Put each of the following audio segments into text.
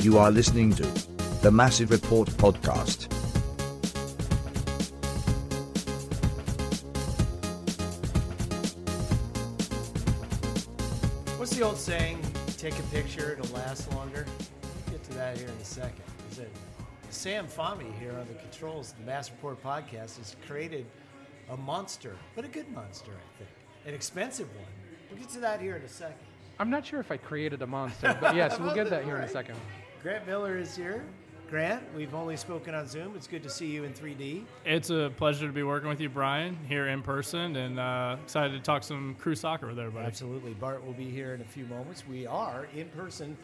You are listening to the Massive Report podcast. What's the old saying? Take a picture, it'll last longer. We'll get to that here in a second. Is it Sam Fami here on the controls, the Mass Report podcast, has created a monster, but a good monster, I think. An expensive one. We'll get to that here in a second. I'm not sure if I created a monster, but yes, we'll get that here in a Right. second. Grant Miller is here. Grant, we've only spoken on Zoom. It's good to see you in 3D. It's a pleasure to be working with you, Brian, here in person, and uh, excited to talk some crew soccer with everybody. Absolutely. Bart will be here in a few moments. We are in person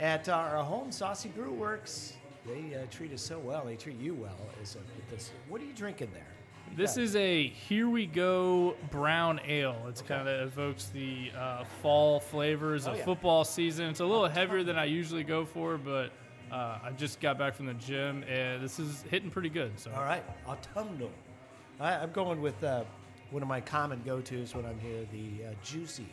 at our home, Saucy Brew Works. They uh, treat us so well. They treat you well. As a, this. What are you drinking there? What do you This is a Here We Go brown ale. It's kind of evokes the uh, fall flavors Oh, of yeah. football season. It's a little heavier than I usually go for, but uh, I just got back from the gym, and this is hitting pretty good. So all right. Autumnal. I, I'm going with uh, one of my common go-tos when I'm here. The uh, juicy,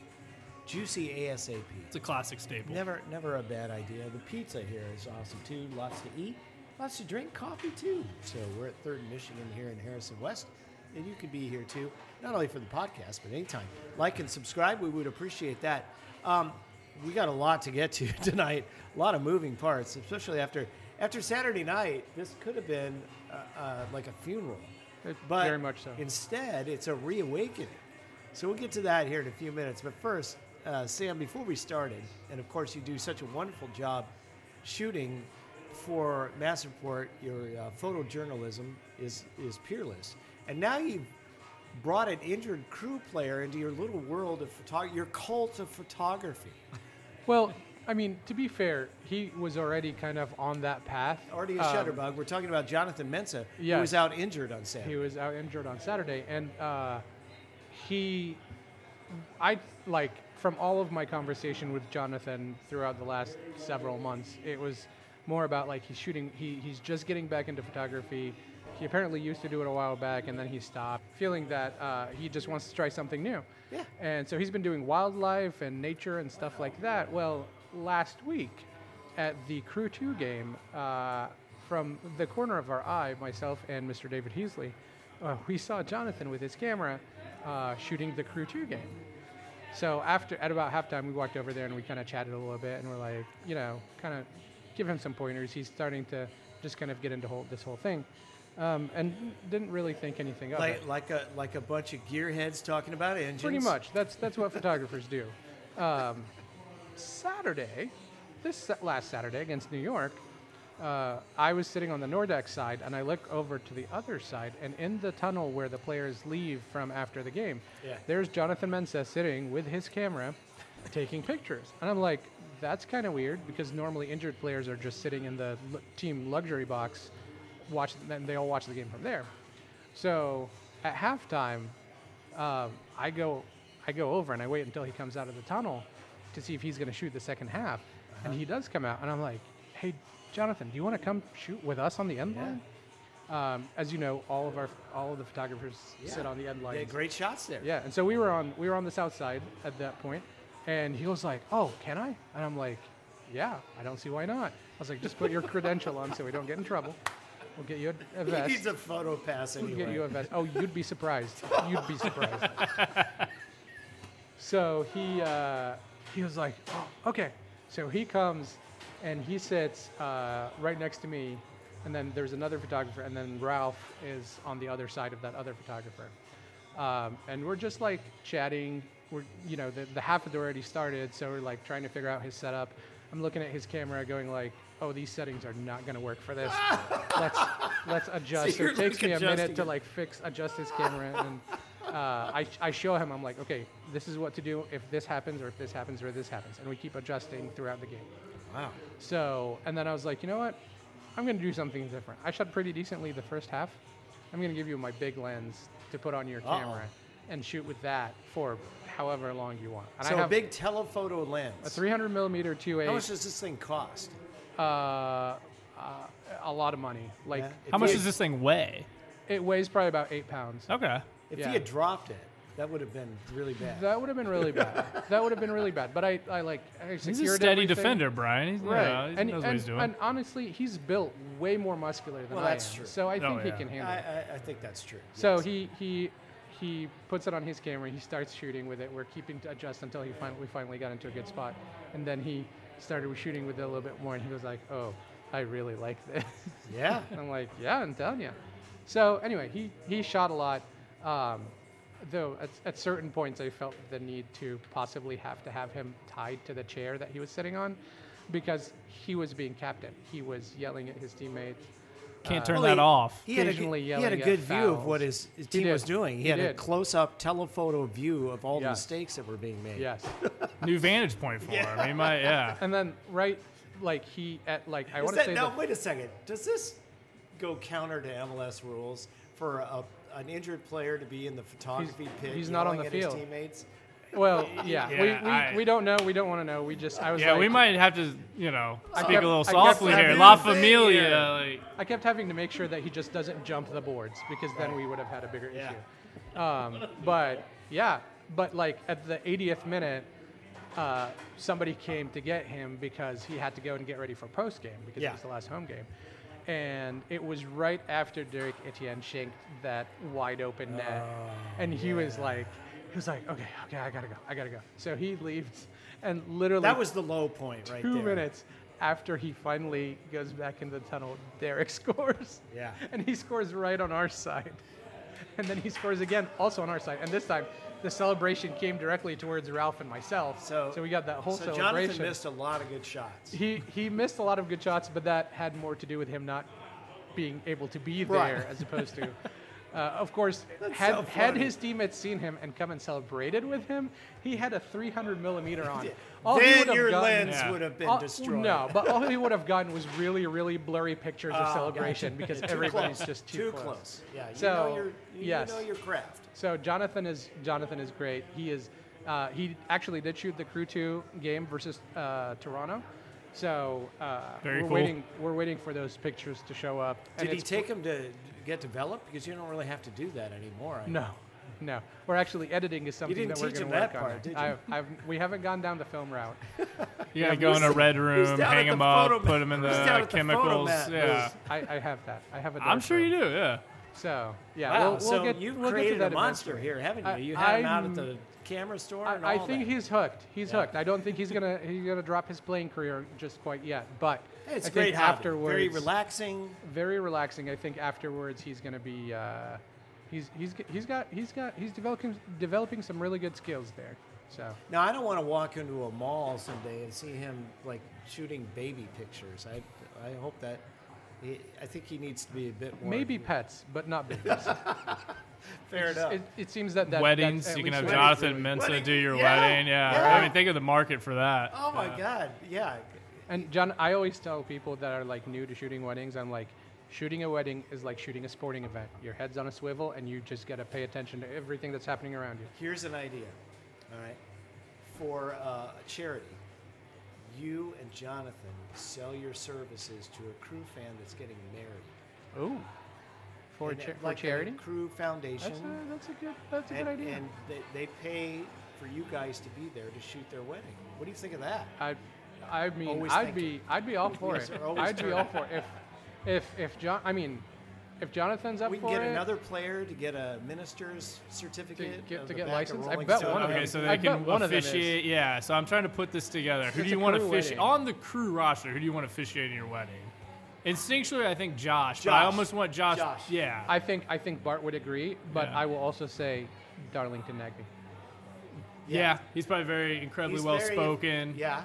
juicy ASAP. it's a classic staple. Never, never a bad idea. The pizza here is awesome too. Lots to eat, lots to drink, coffee too. So we're at Third and Michigan here in Harrison West, and you could be here too, not only for the podcast but anytime. Like and subscribe, we would appreciate that. Um, we got a lot to get to tonight. A lot of moving parts, especially after after Saturday night. This could have been uh, uh, like a funeral, but very much so. Instead, it's a reawakening. So we'll get to that here in a few minutes. But first, uh, Sam, before we started, and of course you do such a wonderful job shooting for Mass Report, your uh, photojournalism is is peerless. And now you've brought an injured crew player into your little world of photography, your cult of photography. Well, I mean, to be fair, he was already kind of on that path. Already a Um, shutterbug. We're talking about Jonathan Mensah, who was out injured on Saturday. He was out injured on Saturday, and uh, he, I like from all of my conversation with Jonathan throughout the last several months, it was more about like he's shooting. He, he's just getting back into photography. He apparently used to do it a while back, and then he stopped, feeling that uh, he just wants to try something new. Yeah. And so he's been doing wildlife and nature and stuff like that. Well, last week at the Crew 2 game, uh, from the corner of our eye, myself and Mr. David Heasley, uh, we saw Jonathan with his camera uh, shooting the Crew 2 game. So after at about halftime, we walked over there and we kind of chatted a little bit, and we're like, you know, kind of give him some pointers. He's starting to just kind of get into whole, this whole thing, um, and didn't really think anything of it. like, like a like a bunch of gearheads talking about engines. Pretty much. That's that's what photographers do. Um, Saturday, this last Saturday against New York, uh, I was sitting on the Nordecke side, and I look over to the other side, and in the tunnel where the players leave from after the game, Yeah. there's Jonathan Mensah sitting with his camera, taking pictures, and I'm like, that's kind of weird because normally injured players are just sitting in the l- team luxury box, watch, and they all watch the game from there. So at halftime, um, I go, I go over and I wait until he comes out of the tunnel to see if he's going to shoot the second half, and he does come out, and I'm like, "Hey, Jonathan, do you want to come shoot with us on the end Yeah. line?" Um, as you know, all of our all of the photographers sit on the end line. Yeah, great shots there. Yeah, and so we were on we were on the south side at that point, and he was like, "Oh, can I?" And I'm like, "Yeah, I don't see why not." I was like, "Just put your credential on so we don't get in trouble. We'll get you a, a He vest. needs a photo pass anyway. We'll get you a vest. Oh, you'd be surprised. You'd be surprised." so he uh, he was like, oh, "Okay." So he comes, and he sits uh, right next to me, and then there's another photographer, and then Ralph is on the other side of that other photographer, um, and we're just like chatting. We're you know the the half had already started, so we're like trying to figure out his setup. I'm looking at his camera, going like, "Oh, these settings are not going to work for this. let's let's adjust." So, it takes like, me a minute to like fix adjust his camera and. Uh, I, I show him, I'm like, okay, this is what to do if this happens, or if this happens, or this happens. And we keep adjusting throughout the game. Wow. So, and then I was like, you know what? I'm going to do something different. I shot pretty decently the first half. I'm going to give you my big lens to put on your Uh-oh. camera and shoot with that for however long you want. And So I a have big telephoto lens. a 300 millimeter 2.8, How much does this thing cost? uh, uh, a lot of money. Like, Yeah. How much he does this thing weigh? it weighs probably about eight pounds. Okay. If yeah. he had dropped it, That would have been really bad. That would have been really bad. that would have been really bad. But I, I like I He's a steady everything. defender, Brian. He's, Right, You know, he and, knows and, what he's doing. and honestly, he's built way more muscular than Well, I that's am. true. So I Oh, think he yeah. can I, handle it. I, I think that's true. So yes. he he he puts it on his camera. He starts shooting with it. We're keeping to adjust until he finally we finally got into a good spot, and then he started shooting with it a little bit more. And he was like, "Oh, I really like this." Yeah. I'm like, "Yeah, I'm telling you." So anyway, he he shot a lot. Um, though at, at certain points I felt the need to possibly have to have him tied to the chair that he was sitting on because he was being captain. He was yelling at his teammates. Can't uh, turn Well, that he- off. He had a, good- he had a good view of what his, his team was doing. He, He had a close-up telephoto view of all the mistakes that were being made. Yes. New vantage point for him. He might, yeah. And then right, like he at like I Is want to that, say now, the, wait a second. Does this go counter to MLS rules for a, an injured player to be in the photography pit? he's not on the at his field. teammates. Well, yeah, Yeah, we, we, I- we don't know, we don't want to know. We just I was Yeah, like, we might have to, you know, I speak kept- a little I kept softly here. having La to say, Familia. Like, I kept having to make sure that he just doesn't jump the boards because then we would have had a bigger Yeah. issue. Um, but yeah, but like at the 80th minute, uh, somebody came to get him because he had to go and get ready for post game because Yeah. it was the last home game. And it was right after Derrick Etienne shanked that wide open net. Oh, and he was like, he was like, okay, okay, I gotta go, I gotta go. So he leaves, and literally That was the low point right two there. minutes after he finally goes back in the tunnel, Derrick scores. Yeah. And he scores right on our side. And then he scores again, also on our side. And this time, the celebration came directly towards Ralph and myself. So, we got that whole celebration. so celebration. Jonathan missed a lot of good shots. he he missed a lot of good shots, but that had more to do with him not being able to be there Right. as opposed to. Uh, of course, That's had so had his teammates seen him and come and celebrated with him, he had a 300 millimeter on. he then your gotten- lens Yeah. would have been all- destroyed. No, but all he would have gotten was really, really blurry pictures of Oh, celebration gotcha. because Too everybody's close. just too, too close. close. Yeah, you So, know your you yes. know your craft. So Jonathan is Jonathan is great. He is uh, he actually did shoot the Crew Two game versus uh, Toronto. So uh, Very we're cool. waiting we're waiting for those pictures to show up. And Did he take him to get developed? Because you don't really have to do that anymore. I No, no. We're actually editing is something that we're going to work that on. part, did you? I, I've, we haven't gone down the film route. you gotta go in a red room, down hang at him the up, photo- put them in who's down the at the chemicals. photomat? Yeah. I, I have that. I have a. I'm dark sure you room. do, yeah. So yeah, Wow, we'll, we'll so get, you've we'll get to created that a monster eventually. here, haven't you? I- You had him out I'm- at the camera store and I, I think that. he's hooked. He's Yeah. hooked. I don't think he's gonna he's gonna drop his playing career just quite yet. But it's I a great afterwards, Very relaxing. very relaxing. I think afterwards he's gonna be uh, he's he's he's got he's got he's developing developing some really good skills there. So Now I don't want to walk into a mall someday and see him like shooting baby pictures. I I hope that he, I think he needs to be a bit more maybe pets, but not babies. fair enough. it, it seems that, that weddings, that's you can have what- Jonathan really- Mensah wedding- do your yeah, wedding. Yeah. yeah. I mean, think of the market for that. oh my God, yeah. And John, I always tell people that are like new to shooting weddings, I'm like, shooting a wedding is like shooting a sporting event. Your head's on a swivel, and you just gotta pay attention to everything that's happening around you. Here's an idea, all right, for uh, a charity. You and Jonathan sell your services to a crew fan that's getting married. Ooh, for cha- for like charity. crew foundation. That's a, that's a good that's a and, good idea. and they, they pay for you guys to be there to shoot their wedding. What do you think of that? I, I mean, Always I'd thinking. be I'd be all for it. I'd be all for it. If if if John, I mean, if Jonathan's up we can for get it, another player to get a minister's to certificate. get to get back licensed. I bet Stone. one of Okay, so they bet can one of them is. officiate. Yeah, so I'm trying to put this together. Who It's do you want to crew officiate on the crew roster? Who do you want to officiate in your wedding? Instinctually, I think Josh, but I almost want Josh. Josh. Yeah, I think I think Bart would agree, but Yeah. I will also say Darlington Nagbe. yeah, he's probably very incredibly He's well very- spoken. Yeah,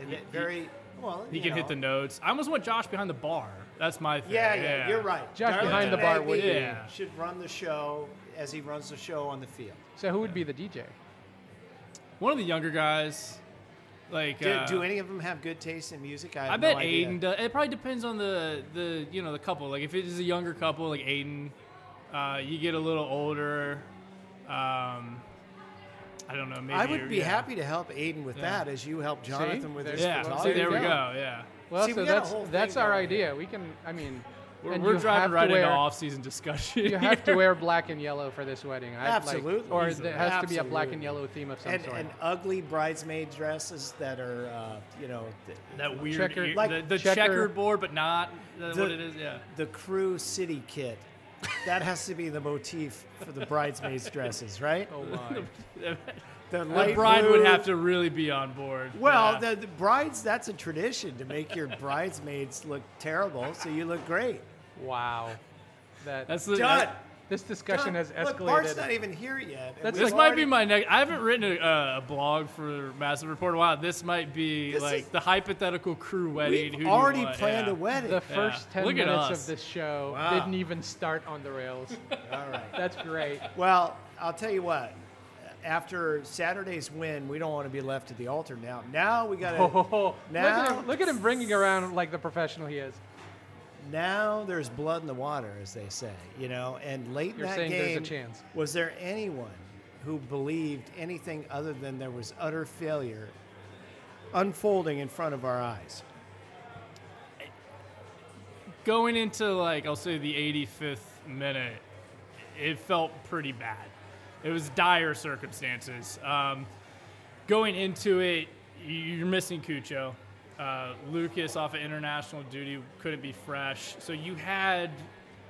and it very well. He you can hit the notes. I almost want Josh behind the bar. That's my thing. Yeah, yeah, you're right. Josh Darlington behind the bar would Nagbe be- Yeah. should run the show as he runs the show on the field. So who would be the DJ? One of the younger guys, like Do, uh, do any of them have good taste in music? I, have I bet no idea. Aiden does. It probably depends on the the you know the couple. Like if it is a younger couple, like Aiden, uh, you get a little older. Um, I don't know. Maybe I would be yeah. happy to help Aiden with Yeah. that as you help Jonathan with There- his Yeah, Well, see, there we go. go. Yeah. Well, See, so we that's that's our going idea. We can, I mean, We're, And we're you driving have to right into wear- off-season discussion. You have to wear black and yellow for this wedding. I, Absolutely. Like, or Easily. there has to be a black and yellow theme of some and, sort. and ugly bridesmaid dresses that are, uh, you know, th- that weird, Checkered- ear- like the, the checker- checkered board, but not uh, The- what it is. Yeah. the crew city kit. That has to be the motif for the bridesmaids' dresses, right? oh my. The, the light bride blue- would have to really be on board. Well, yeah. the, the brides, that's a tradition to make your bridesmaids look terrible, so you look great. wow. That that's the. Done. that- this discussion has escalated. Look, Bart's escalated. not even here yet. That's we've this might already- be my next. I haven't written a, uh, a blog for Massive Report in a while. This might be This like is- the hypothetical crew wedding. We've do already planned yeah. a wedding. the first 10 Look minutes of this show Wow. didn't even start on the rails. All right. That's great. Well, I'll tell you what. After Saturday's win, we don't want to be left at the altar now. Now we got to. Oh, look, at Now- him, look at him bringing around like the professional he is. now there's blood in the water, as they say, you know. And late in You're that saying there's a game, chance. was there anyone who believed anything other than there was utter failure unfolding in front of our eyes? going into like I'll say the 85th minute, it felt pretty bad. It was dire circumstances. Um, going into it, you're missing Cucho. Uh, Lucas off of international duty couldn't be fresh, so you had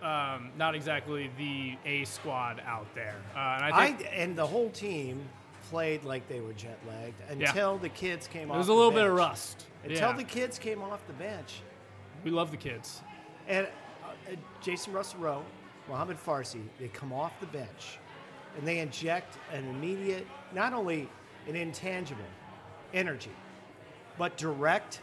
um, not exactly the A squad out there. Uh, and I I and the whole team played like they were jet lagged Yeah. until the kids came off. it was a little bit of rust. Until Yeah. the kids came off the bench, we love the kids. and uh, uh, Jacen Russell Rowe, Mohamed Farsi, they come off the bench, and they inject an immediate, not only an intangible energy, but direct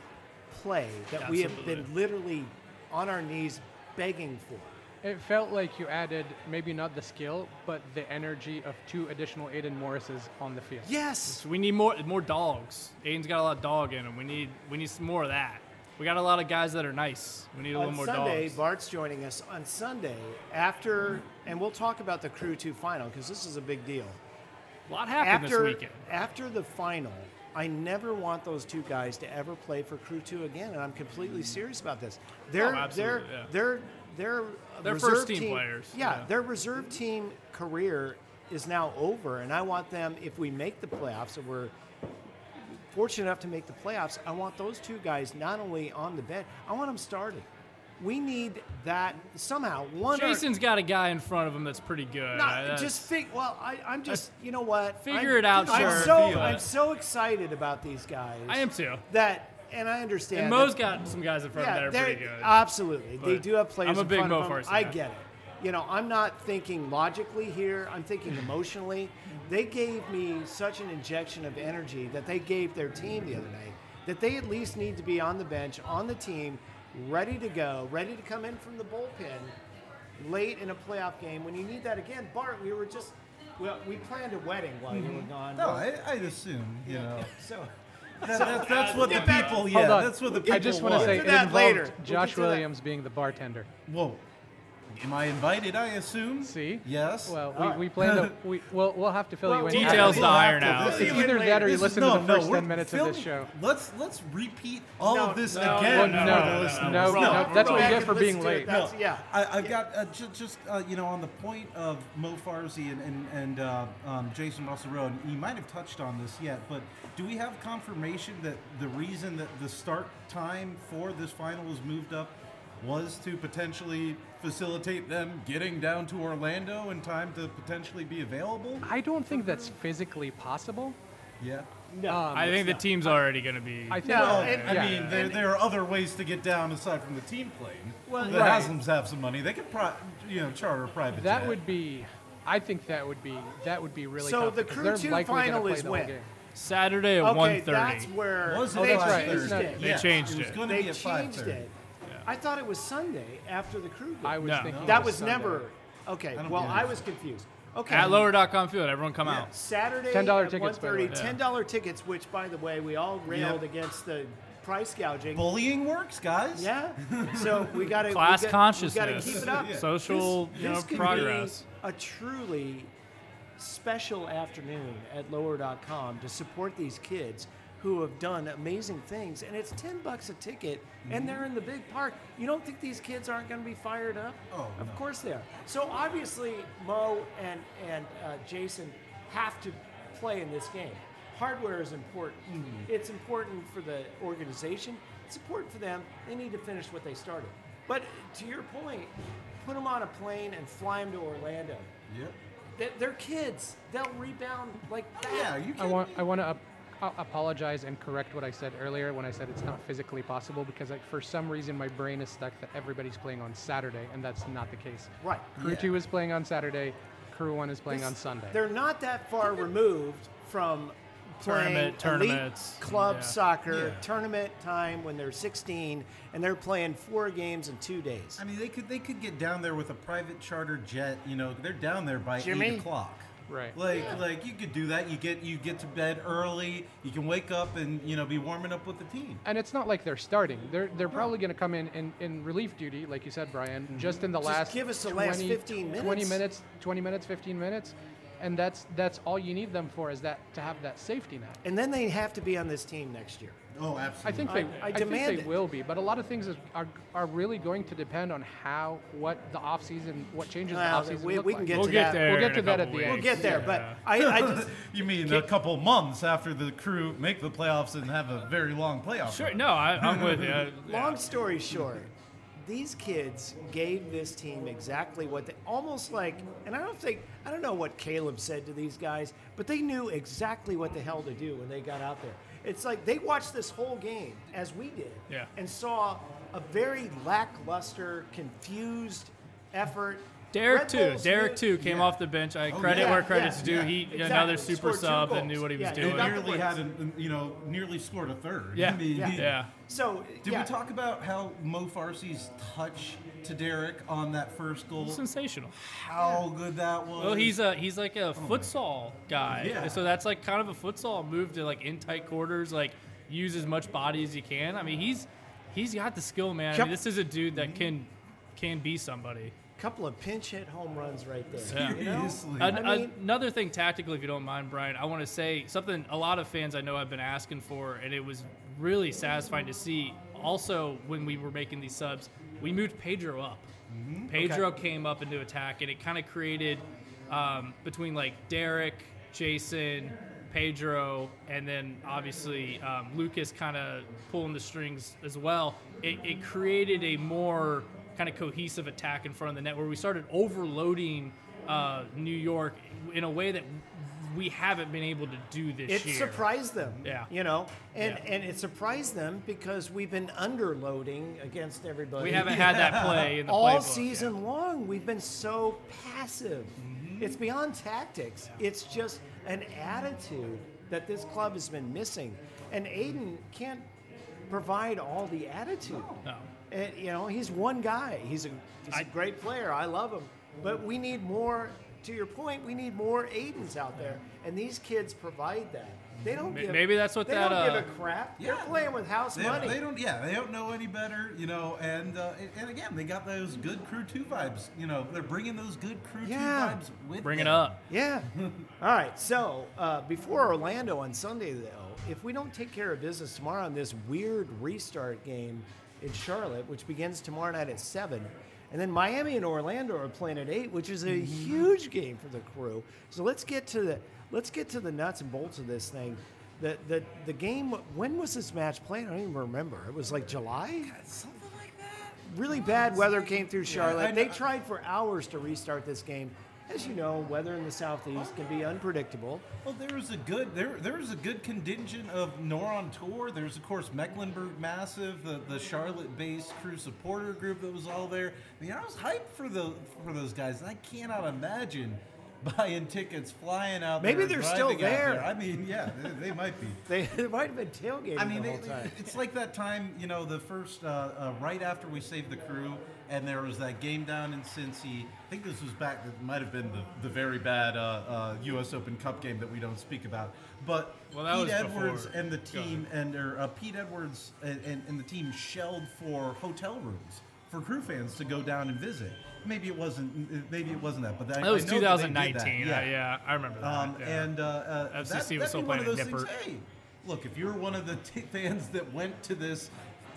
play that we have been literally on our knees begging for. It felt like you added maybe not the skill, but the energy of two additional Aiden Morrises on the field. Yes. We need more more dogs. Aiden's got a lot of dog in him. We need we need some more of that. We got a lot of guys that are nice. We need a little on more Sunday, dogs. Bart's joining us on Sunday after, and we'll talk about the Crew 2 final because this is a big deal. a lot happened After, this weekend. after the final, I never want those two guys to ever play for Crew 2 again, and I'm completely mm. serious about this. They're, Oh, absolutely, they're, yeah. they're, they're, They're reserve first-team players, Yeah, yeah. their reserve team career is now over, and I want them, if we make the playoffs, and we're fortunate enough to make the playoffs, I want those two guys not only on the bench, I want them starting. We need that somehow. One or- Jacen's got a guy in front of him that's pretty good. no, Uh, that's- just fig. Well, I, I'm just. You know what? Figure I'm, it out, I'm sure, so. I'm it. so excited about these guys. I am too. That, and I understand. And Mo's that- got some guys in front of yeah, him that are they're- pretty good. Absolutely, they do have players. I'm a big Mo of. Farsi I get it. You know, I'm not thinking logically here. I'm thinking emotionally. They gave me such an injection of energy that they gave their team the other night. That they at least need to be on the bench, on the team, ready to go, ready to come in from the bullpen late in a playoff game when you need that again. Bart, we were just. Well, we planned a wedding while you were mm. gone. No, I, I'd assume, you know. so That, that, that's what the get back- people, yeah, that's what the people. I just want to say to it that involved later. We'll get Josh that. Williams being the bartender. Whoa. Am I invited, I assume? See? Yes. Well, we, right. we plan to. We, we'll, we'll have to fill Well, you in. Details to iron out. to- It's Even either that or you later. listen no, to the no, first we're 10 minutes of this show. Let's let's repeat all No, of this no, again. no, for no, the no, listeners. no, no, that's what you get for being late. That's- yeah. I, I've got uh, just, just uh, you know on the point of Mo Farsi and and, and uh, um, Jacen Russell Rowe. and You might have touched on this yet, but do we have confirmation that the reason that the start time for this final was moved up was to potentially facilitate them getting down to Orlando in time to potentially be available? I don't think that's physically possible. Yeah. No. Um, I think the team's already going to be. I think. No, Well, and- I yeah. mean, there, there are other ways to get down aside from the team plane. Well, the right. Haslam's have some money; they could, pri- you know, charter a private that jet. would be. I think that would be that would be really So tough. the Crew they're Two final is when? game. Saturday at Okay, 1.30. that's where Was it Oh, they that's right. changed It's it. They Yes, changed it was it. going to They be at changed 5:30. it. I thought it was Sunday after the crew. game. I was No. thinking No. that it was Sunday. never. Okay, don't well, believe I it. was confused. Okay, At lower.com field. Everyone come out. Saturday $10 at tickets, by the way. 1:30, ten dollar tickets. Which, by the way, we all railed Yep. against the price gouging. Bullying works, guys. Yeah, so we got to Class we got, consciousness. Got to keep it up. Yeah. Social, This- you know, this could progress. Be a truly special afternoon at lower.com to support these kids who have done amazing things, and it's ten bucks a ticket, and they're in the big park. You don't think these kids aren't going to be fired up? Oh, of no. course they are. So obviously, Mo and and uh, Jacen have to play in this game. Hardware is important. It's important for the organization. It's important for them. They need to finish what they started. But to your point, put them on a plane and fly them to Orlando. Yep. They- They're kids. They'll rebound like that. Yeah, you I want I want to uh, apologize and correct what I said earlier when I said it's not physically possible because like, for some reason my brain is stuck that everybody's playing on Saturday and that's not the case. Right. Crew Yeah. 2 is playing on Saturday, Crew 1 is playing This- on Sunday. They're not that far removed from playing Tournament- elite tournaments, club yeah. soccer Yeah. tournament time when they're 16 and they're playing four games in two days. I mean, they could they could get down there with a private charter jet. You know, they're down there by Jimmy? eight o'clock. Right. Like like you could do that. You get you get to bed early. You can wake up and you know be warming up with the team. and it's not like they're starting. They're they're probably going to come in, in in relief duty, like you said, Brian, just in the Mm-hmm. Just last give us the 20, last 15 minutes. 20 minutes. minutes, 20 minutes, 15 minutes, and that's that's all you need them for is that to have that safety net. And then they have to be on this team next year. Oh, absolutely. I think they, I I, think demand they it. will be, but a lot of things is, are, are really going to depend on how what the off season, what changes Well, the off season we- look we can like. get We'll to get that. there. We'll get to that at couple the end. We'll get there, but I, I just you mean a couple months after the crew make the playoffs and have a very long playoff? Sure. run. No, I, I'm with you. Yeah. Long story short, these kids gave this team exactly what they almost like, and I don't think, I don't know what Caleb said to these guys, but they knew exactly what the hell to do when they got out there. It's like they watched this whole game, as we did, Yeah. and saw a very lackluster, confused effort. Derrick Red too. Bulls Derrick knew- too came Yeah. off the bench. I Oh, credit yeah, where credit's yeah, due. yeah. He Exactly. another super sub that goals. knew what he was Yeah, he doing. got nearly had, an, you know, nearly scored a third. Yeah. I mean, Yeah. He- Yeah. So Did yeah, we talk about how Mo Farsi's touch to Derrick on that first goal? Sensational. How good that was. Well, he's a he's like a oh futsal guy. Yeah. So that's like kind of a futsal move to like in tight quarters, like use as much body as you can. I mean, he's he's got the skill, man. I mean, this is a dude that can can be somebody. couple of pinch hit home runs right there. Yeah. You know? Seriously. An- I mean- another thing tactically, if you don't mind, Brian, I want to say something a lot of fans I know have been asking for, and it was really satisfying to see. Also, when we were making these subs, we moved Pedro up. Pedro came up into attack, and it kind of created um, between like Derrick, Jacen, Pedro, and then obviously um, Lucas kind of pulling the strings as well. It, it created a more kind of cohesive attack in front of the net where we started overloading uh, New York in a way that we haven't been able to do this it year. surprised them. Yeah. You know, and Yeah. and it surprised them because we've been underloading against everybody. We haven't had that play in the all playbook, season long. We've been so passive. Mm-hmm. It's beyond tactics. It's just an attitude that this club has been missing, and Aiden can't provide all the attitude. No. And, you know, he's one guy. He's a he's a I- great player. I love him, but we need more. To your point, we need more Aidens out there, and these kids provide that. They don't give. maybe that's what they that, don't give uh, a crap. Yeah. They're playing with house They, money. they don't. Yeah, they don't know any better, you know. And uh, and- and again, they got those good Crew Two vibes. You know, they're bringing those good Crew Yeah. Two vibes with them. Bring it up. Yeah. All right. So uh, before Orlando on Sunday, though, if we don't take care of business tomorrow on this weird restart game in Charlotte, which begins tomorrow night at seven, and then Miami and Orlando are playing at eight, which is a mm-hmm. huge game for the crew. So let's get to the let's get to the nuts and bolts of this thing. The the the game. When was this match played? I don't even remember. It was like July. Something like that. really bad weather came through Charlotte. I they tried for hours to restart this game. As you know, weather in the southeast can be unpredictable. Well, there was a good there there was a good contingent of Nor on tour. There's of course Mecklenburg Massive, the, the Charlotte-based crew supporter group that was all there. I mean, I was hyped for the for those guys. And I cannot imagine buying tickets, flying out Maybe there, they're still out there. I mean, yeah, they, they might be. They, they might have been tailgating I mean, the whole they- time. it's like that time, you know, the first, uh, uh, right after we saved the crew, and there was that game down in Cincy. I think this was back, it might have been the, the very bad uh, uh, U.S. Open Cup game that we don't speak about. But Well, that Pete was Edwards before. and the team, and or, uh, Pete Edwards and, and, and the team shelled for hotel rooms for crew fans to go down and visit. Maybe it wasn't. Maybe it wasn't that, but I, That was I know that that, 2019. yeah. uh, yeah, I remember that. Um, yeah. And uh, uh, FCC that, was still be one playing of at those things. Hey, look, if you're one of the t- fans that went to this,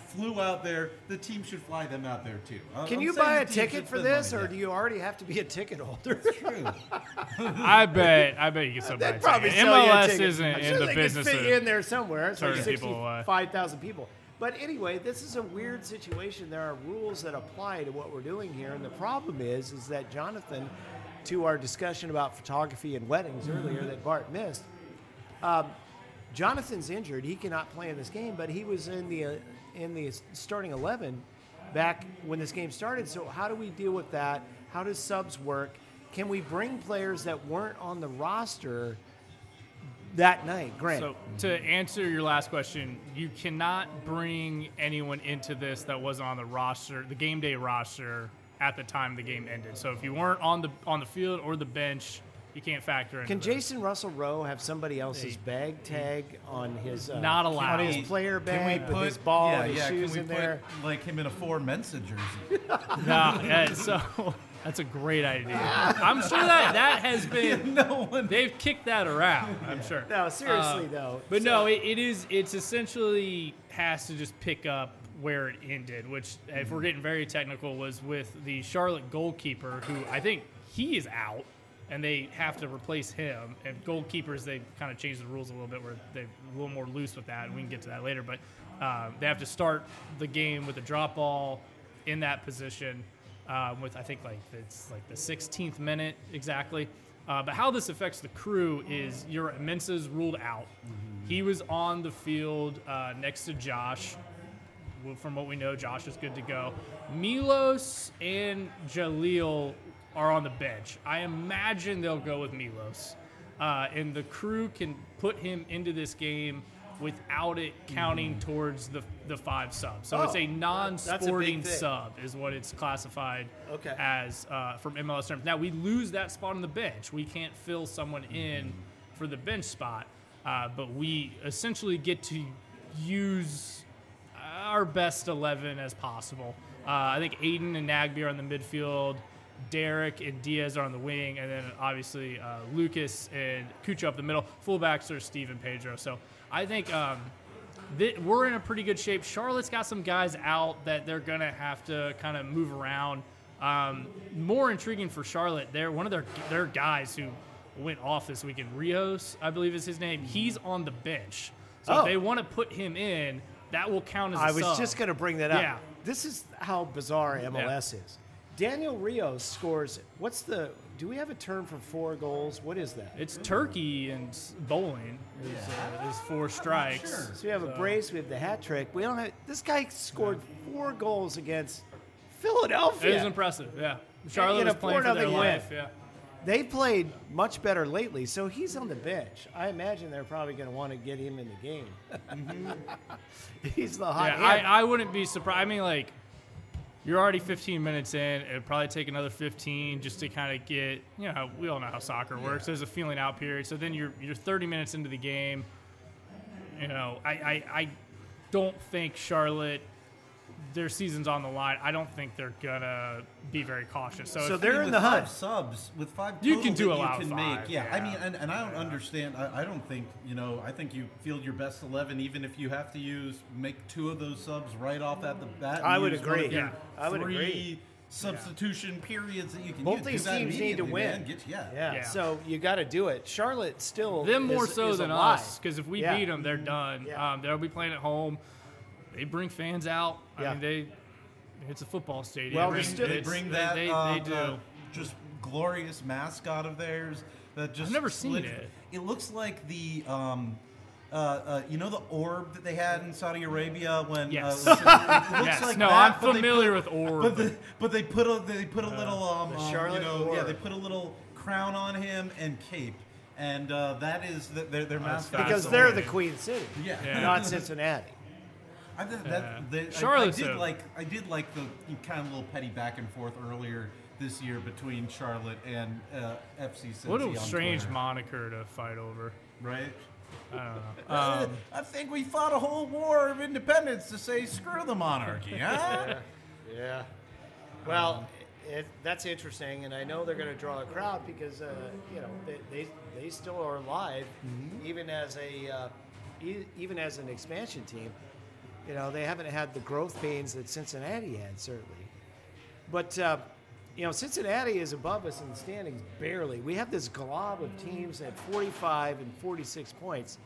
flew out there, the team should fly them out there too. I- Can you buy a ticket for this, money, or yeah. do you already have to be a ticket holder? True. I bet. I bet you can still buy probably it. sell you a MLS ticket. isn't I'm in sure the they business could of in there somewhere. It's like turning people away. sixty-five thousand people. But anyway, this is a weird situation. There are rules that apply to what we're doing here, and the problem is, is that Jonathan, to our discussion about photography and weddings earlier that Bart missed, um, Jonathan's injured. He cannot play in this game, but he was in the uh, in the starting eleven back when this game started. So how do we deal with that? How does subs work? Can we bring players that weren't on the roster that night? Grant. So to answer your last question, you cannot bring anyone into this that wasn't on the roster, the game day roster at the time the game ended. So if you weren't on the on the field or the bench, you can't factor in. Can Jacen Russell Rowe have somebody else's bag tag on his uh, Not allowed. on his Can player Can bag we with put his ball yeah, and his yeah, shoes can we in put, there? like him in a four Mensah jersey? No, yeah, so that's a great idea. I'm sure that that has been. no one. They've kicked that around. I'm sure. No, seriously Uh, though. But So- no, it, it is. It's essentially has to just pick up where it ended, which, if we're getting very technical, was with the Charlotte goalkeeper, who I think he is out, and they have to replace him. And goalkeepers, they kind of changed the rules a little bit, where they're a little more loose with that, and we can get to that later. But uh, they have to start the game with a drop ball in that position um, with I think like it's like the 16th minute exactly. Uh, but how this affects the crew is your Mensah's ruled out. He was on the field uh, next to Josh. Well, From what we know, Josh is good to go. Milos and Jaleel are on the bench. I imagine they'll go with Milos. Uh, and the crew can put him into this game without it counting towards the, the five subs. So it's Oh, a a non-sporting thing. sub is what it's classified Okay. as uh, from MLS terms. Now we lose that spot on the bench. We can't fill someone in for the bench spot, uh, but we essentially get to use our best 11 as possible. Uh, I think Aiden and Nagbe are on the midfield. Derrick and Diaz are on the wing, and then obviously uh, Lucas and Cucho up the middle. Fullbacks are Steve and Pedro. So I think um, th- we're in a pretty good shape. Charlotte's got some guys out that they're gonna have to kind of move around. Um, more intriguing for Charlotte, they're one of their their guys who went off this weekend. Rios, I believe is his name. He's on the bench, so Oh. if they want to put him in, that will count as a I was sub. just going to bring that up. Yeah. This is how bizarre MLS is. Daniel Rios scores. What's the? Do we have a term for four goals? What is that? It's turkey and bowling is, uh, is four strikes. sure. So we have a brace. We have the hat trick. We don't have. This guy scored four goals against Philadelphia. It was impressive. Yeah, Charlotte in a was playing for their 4-0 win. life. Yeah. They played much better lately, so he's on the bench. I imagine they're probably going to want to get him in the game. he's the hot Yeah, I. I wouldn't be surprised. I mean, like, you're already 15 minutes in. It'd probably take another 15 just to kind of get, you know, we all know how soccer works. There's a feeling out period. So then you're, you're 30 minutes into the game. You know, I, I, I don't think Charlotte, their season's on the line. I don't think they're going to be very cautious. So, So if- they're in the five hunt. subs with five. You can do that allow you can five, make. Yeah, I mean, and, and I don't understand. I, I don't think you know. I think you field your best eleven, even if you have to use make two of those subs right off at the bat. I would use one of agree. your Yeah, I would three agree. Substitution periods that you can Both use. these teams need to win. man. Get- yeah. yeah. Yeah. so you got to do it. Charlotte still them more is- so is than alive. us because if we Yeah. beat them, they're done. Yeah. Um, they'll be playing at home. They bring fans out. Yeah. I mean, they. It's a football stadium. Well, I we still- They bring that. They, uh, they do. uh, just glorious mascot of theirs. That just never seen it. It looks like the. Um, uh, uh, you know the orb that they had in Saudi Arabia when Yes. uh, it looks Yes. like No, that, I'm familiar put- with orb. But, the, but they put a they put a little um, the um, Charlotte you know yeah they put a little crown on him and cape and uh, that is the, their their mascot because they're the the. Queen City, Yeah. Yeah. not Cincinnati. I did, Yeah. that, the, I- I, did a- like I did like the kind of little petty back and forth earlier this year between Charlotte and uh, FC Cincy What a strange Twitter, moniker to fight over. right? I don't know. Uh, Um, I think we fought a whole war of independence to say screw the monarchy, huh? Yeah. Well, it, that's interesting, and I know they're going to draw a crowd because uh, you know they, they they still are alive, even as a uh, e- even as an expansion team, you know, they haven't had the growth pains that Cincinnati had, certainly. But, uh, you know, Cincinnati is above us in the standings barely. We have this glob of teams at 45 and 46 points.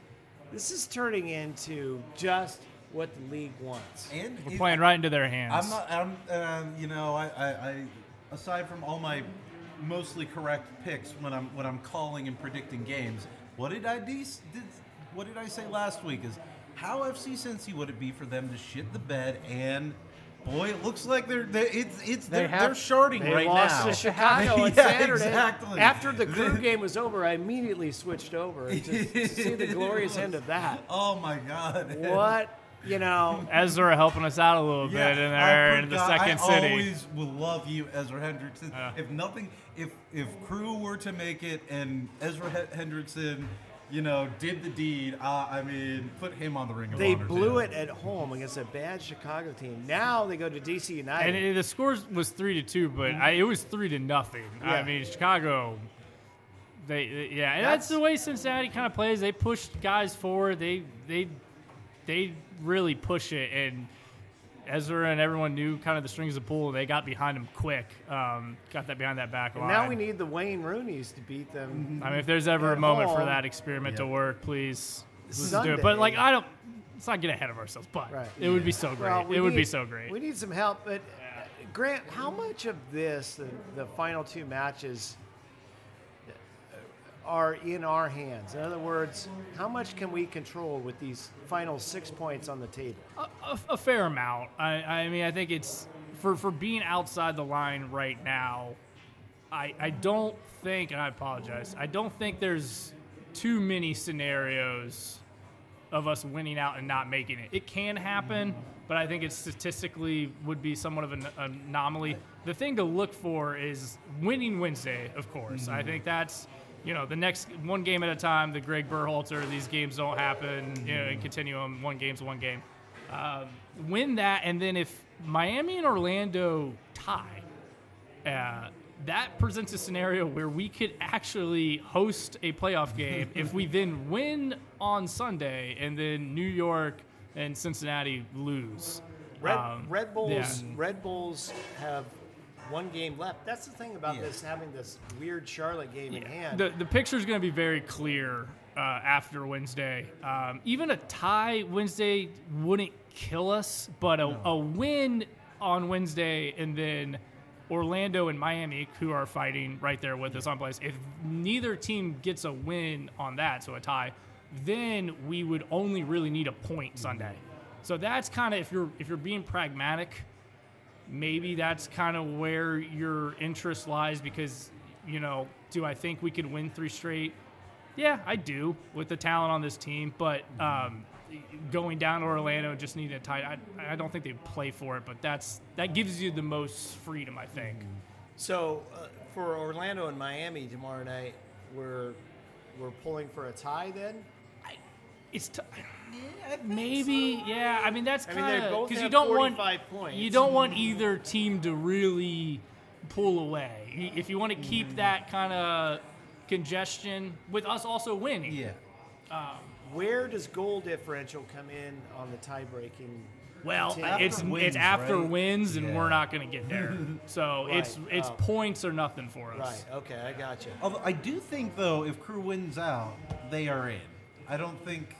This is turning into just what the league wants. And We're it- playing right into their hands. I'm not. I'm. Um, you know, I, I, I. Aside from all my mostly correct picks when I'm when I'm calling and predicting games, what did I de- did? What did I say last week? Is how FC Cincy would it be for them to shit the bed and. Boy, it looks like they're, they're it's it's They they're, have- they're sharding They right lost now. to Chicago on Yeah, Saturday. exactly. After the crew game was over, I immediately switched over to, to see the glorious end of that. Oh my god! What you know? Ezra helping us out a little bit in there in the second I city. always will love you, Ezra Hendrickson. Yeah. if nothing, if if Crew were to make it and Ezra He- Hendrickson, you know, did the deed, uh, I mean, put him on the ring of They honor. blew too. it at home against a bad Chicago team. Now they go to DC United. And it, the scores was three to two, but I, it was three to nothing. Yeah. I mean, Chicago. They, they- yeah, and that's, That's- the way Cincinnati kind of plays. They push guys forward. They they they really push it, and Ezra and everyone knew kind of the strings of pull. They got behind him quick. Um, got that behind that back And line. now we need the Wayne Rooney's to beat them. I mean, if there's ever a moment for that experiment to work, please let's do it. But like, I don't. Let's not get ahead of ourselves. But Right. it would be so great. Well, we it would be so great. We need some help. But uh, Grant, how much of this, the, the final two matches, are in our hands? In other words, how much can we control with these final six points on the table? a, a, a fair amount. I, I mean, I think it's for for being outside the line right now. I I don't think, and I apologize. I don't think there's too many scenarios of us winning out and not making it. It can happen, but I think it statistically would be somewhat of an anomaly. The thing to look for is winning Wednesday, of course. I mm-hmm. think that's you know the next one game at a time. The Greg Berhalter, these games don't happen. You know, and continue on one game's one game. Um, win that, and then if Miami and Orlando tie, uh, that presents a scenario where we could actually host a playoff game if we then win on Sunday and then New York and Cincinnati lose. Red, Um, Red Bulls. yeah. Red Bulls have one game left. That's the thing about Yeah. this having this weird Charlotte game in hand. The, the picture is going to be very clear uh, after Wednesday. Um, even a tie Wednesday wouldn't kill us, but a, a win on Wednesday and then Orlando and Miami, who are fighting right there with us on place, if neither team gets a win on that, so a tie, then we would only really need a point Sunday. So that's kind of if you're if you're being pragmatic, maybe that's kind of where your interest lies because you know do i think we could win three straight? Yeah i do with the talent on this team but um, going down to orlando and just needing a tie I, I don't think they play for it but that's that gives you the most freedom i think. So uh, for Orlando and Miami tomorrow night, we're we're pulling for a tie. Then? It's t- maybe yeah i mean that's I mean, they kind of both because you have don't want 45 points. you don't want either team to really pull away Y- if you want to keep Mm. that kind of congestion with us also winning Yeah. Where does goal differential come in on the tie breaking? Well, After it's wins, it's after right? wins, and Yeah. we're not going to get there. So it's Right. it's Oh. points or nothing for us. Right. Okay, I got you. Although I do think though, if Crew wins out, they are in. I don't think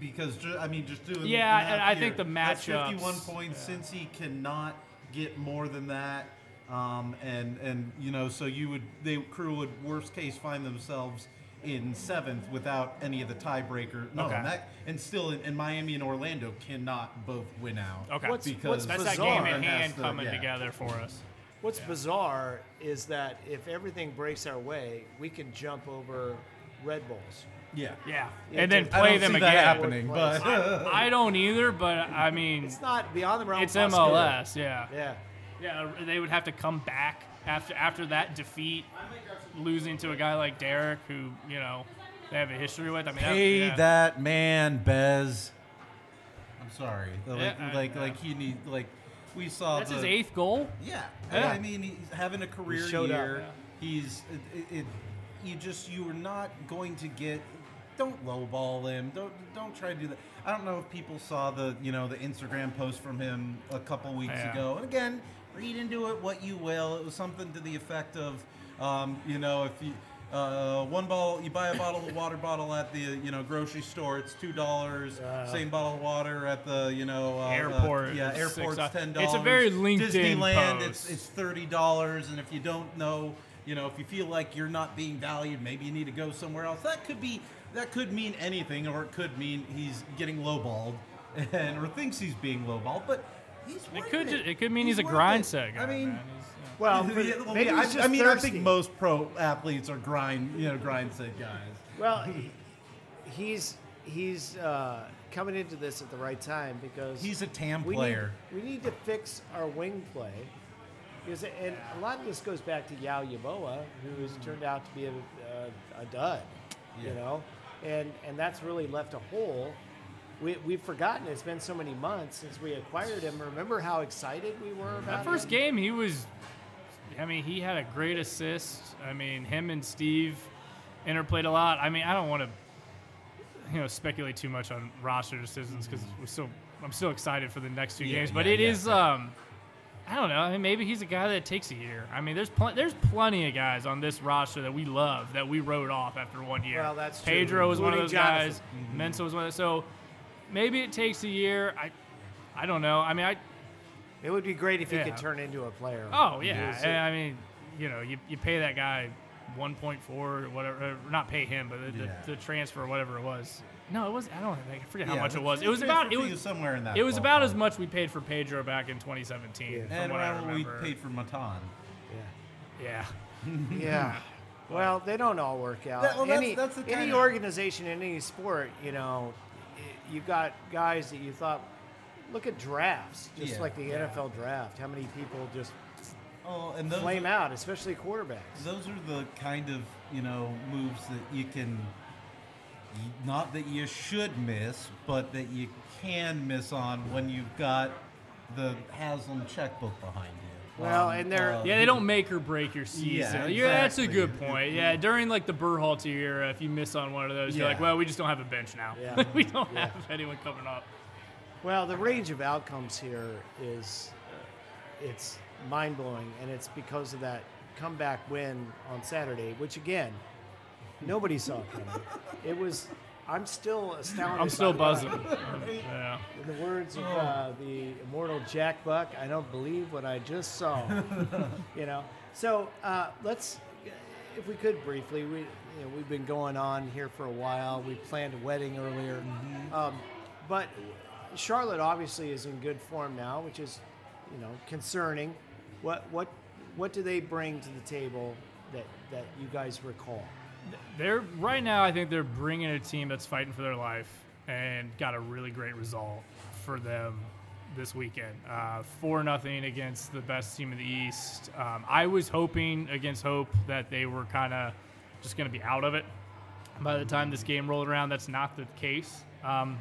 because ju- I mean just doing Yeah, the math and I here, think the that's matchups- 51 points Cincy cannot get more than that. Um, and and you know so you would they Crew would worst case find themselves in seventh without any of the tiebreaker. No, Okay. and, that, and still in, in Miami and Orlando cannot both win out. Okay. What's- because what's That's that bizarre game in has hand to- coming yeah. together for us. What's bizarre is that if everything breaks our way, we can jump over Red Bulls. Yeah. Yeah, Yeah, and then just- I play don't them see again. that happening, but I don't either, but I mean, It's not beyond the realm. it's of possibility. MLS. Yeah. Yeah. yeah, they would have to come back after after that defeat, losing to a guy like Derrick, who you know they have a history with. I mean, that- Pay yeah. that man, Bez. I'm sorry. Like, Yeah, I- like, yeah. like he need like we saw. That's the, his eighth goal. Yeah. Yeah. I mean, he's having a career showed up, year. yeah. He's it, it, it, you just you are not going to get don't lowball him. Don't don't try to do that. I don't know if people saw the you know the Instagram post from him a couple weeks Yeah. ago. And again, read into it what you will. It was something to the effect of, um, you know, if you. Uh, one bottle, you buy a bottle of water bottle at the you know grocery store. It's two dollars. Uh. Same bottle of water at the you know uh, Airport, yeah, airport's six, ten dollars. it's a very LinkedIn Disneyland, post. it's it's thirty dollars, and if you don't know, you know, if you feel like you're not being valued, maybe you need to go somewhere else. That could be that could mean anything, or it could mean he's getting lowballed, and or thinks he's being lowballed. But he's It could it. it could mean he's, a grind it. set guy. I mean. man. He's, Well, for- yeah, well, maybe I, he's I just mean, I think most pro athletes are grind, you know, grind set guys. Well, he's he's uh, coming into this at the right time because He's a TAM we player. Need, we need to fix our wing play. Because, and a lot of this goes back to Yaw Yeboah, who has turned out to be a, a, a dud, you know, and and that's really left a hole. We, we've forgotten it's been so many months since we acquired him. Remember how excited we were about that first him? game, he was. I mean, he had a great assist. I mean, him and Steve interplayed a lot. I mean, I don't want to, you know, speculate too much on roster decisions because we're still. I'm still excited for the next two Yeah, games, but yeah, it yeah, is. Um, I don't know. I mean, maybe he's a guy that takes a year. I mean, there's pl- there's plenty of guys on this roster that we love that we wrote off after one year. Well, that's true, Pedro was one of those including guys. Jonathan. Mensah was one of those. So maybe it takes a year. I, I don't know. I mean, I It would be great if he Yeah. could turn into a player. Oh yeah, I mean, you know, you, you pay that guy 1.4 or whatever, uh, not pay him, but the, Yeah. the, the transfer, whatever it was. No, it was. I don't. I forget how Yeah, much it was. It was about. It was somewhere in that. It was about ballpark. as much we paid for Pedro back in 2017. Yeah. From and what I around what we paid for Matan. Yeah. Yeah. Yeah. well, they don't all work out. That- well, that's- any that's the any kinda- organization in any sport, you know, you've got guys that you thought. Look at drafts, just Yeah, like the yeah. NFL draft. How many people just Oh, and those flame are, out, especially quarterbacks? those are the kind of you know moves that you can, not that you should miss, but that you can miss on when you've got the Haslam checkbook behind you. Well, Um, and they're- uh, Yeah, they don't make or break your season. Yeah, You're- that's a good point. Yeah, during like the Berhalter era, if you miss on one of those, you're like, well, we just don't have a bench now. Yeah. we don't Yeah. have anyone coming up. Well, the range of outcomes here is uh, it's mind blowing, and it's because of that comeback win on Saturday, which again nobody saw coming. It was. I'm still astounded. I'm still buzzing. yeah. In the words of uh, the immortal Jack Buck, I don't believe what I just saw. you know. So uh, let's, if we could briefly, we you know, we've been going on here for a while. We planned a wedding earlier, um, but Charlotte obviously is in good form now, which is, you know, concerning. What what what do they bring to the table that that you guys recall? They're right now. I think they're bringing a team that's fighting for their life and got a really great result for them this weekend. Uh, Four nothing against the best team in the East. Um, I was hoping against hope that they were kind of just going to be out of it by the time this game rolled around. That's not the case. Um,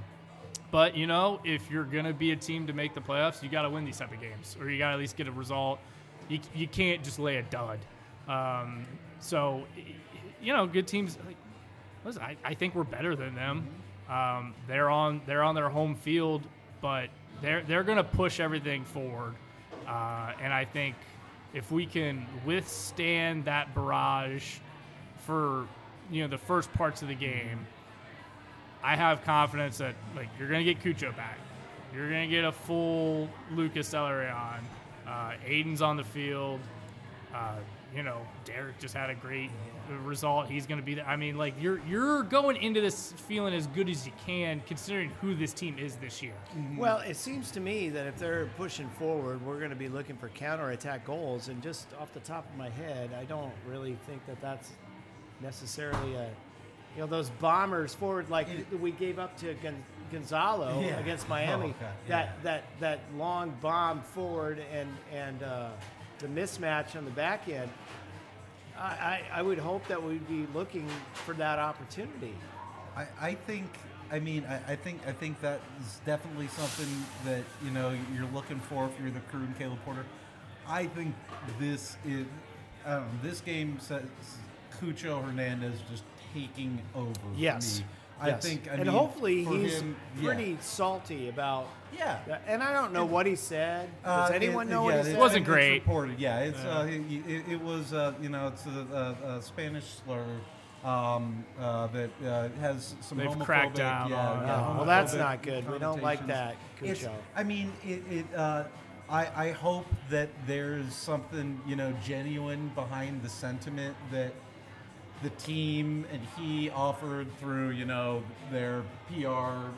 but you know, if you're going to be a team to make the playoffs, you got to win these type of games, or you got to at least get a result. You, you can't just lay a dud. Um, so, you know, good teams. Like, listen, I, I think we're better than them. Um, they're on they're on their home field, but they're they're going to push everything forward. Uh, and I think if we can withstand that barrage for you know the first parts of the game, I have confidence that like you're gonna get Cucho back. You're gonna get a full Lucas Zelarayan. Uh, Aiden's on the field. Uh, you know, Derrick just had a great result. He's gonna be there. I mean, like you're you're going into this feeling as good as you can, considering who this team is this year. Well, it seems to me that if they're pushing forward, we're going to be looking for counterattack goals. And just off the top of my head, I don't really think that that's necessarily a, you know, those bombers forward like we gave up to Gon- Gonzalo Yeah. against Miami. Oh, God, That that that long bomb forward and and uh, the mismatch on the back end. I, I, I would hope that we'd be looking for that opportunity. I, I think I mean I, I think I think that is definitely something that you know you're looking for if you're the crew and Caleb Porter. I think this is I this game says Cucho Hernandez just taking over. Yes. me. I Yes. think. I and mean, hopefully he's him, yeah. pretty salty about. Yeah. And I don't know what he said. Does Uh, anyone it- know yeah, what he it- said? Wasn't it's great. Reported, yeah. It's uh, it, it, it was uh, you know it's a, a, a Spanish slur um, uh, that uh, has some They've homophobic. cracked down yeah, on yeah, well, that's not good. We don't like that, It's, Cucho. I mean, it. it uh, I, I hope that there's something you know genuine behind the sentiment that the team and he offered through you know their PR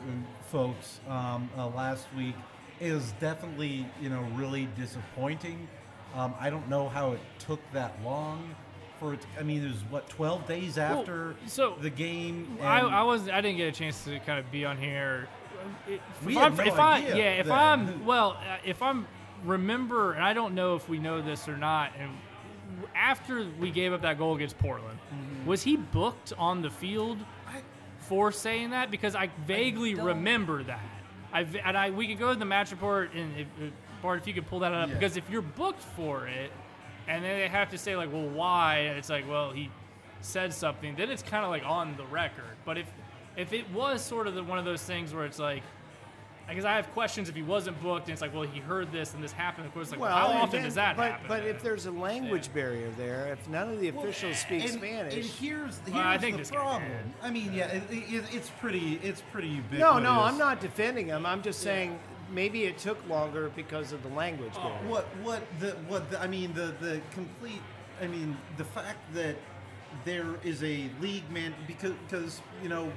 folks um, uh, last week is definitely you know really disappointing. Um, I don't know how it took that long for it. I mean, it was what 12 days after so the game. I, and- I was I didn't get a chance to kind of be on here. If, We I'm, no if I yeah if then. I'm well uh, if I'm remember and I don't know if we know this or not and after we gave up that goal against Portland Mm-hmm. was he booked on the field for saying that? Because I vaguely don't- remember that. I and I we could go to the match report and if, if, Bart if you could pull that up Yeah. because if you're booked for it and then they have to say like well why? And it's like well he said something. Then it's kind of like on the record. But if if it was sort of the, one of those things where it's like because I have questions if he wasn't booked and it's like well he heard this and this happened of course like well, how often then- does that but, happen But if there's a language barrier there, if none of the officials speak and, Spanish, And here's, here's Well, I think the problem. I mean, yeah, it, it, it's pretty, it's pretty ubiquitous. no, no, I'm not defending him. I'm just saying maybe it took longer because of the language Oh, barrier. What what the what the, I mean the the complete I mean the fact that there is a league man because because you know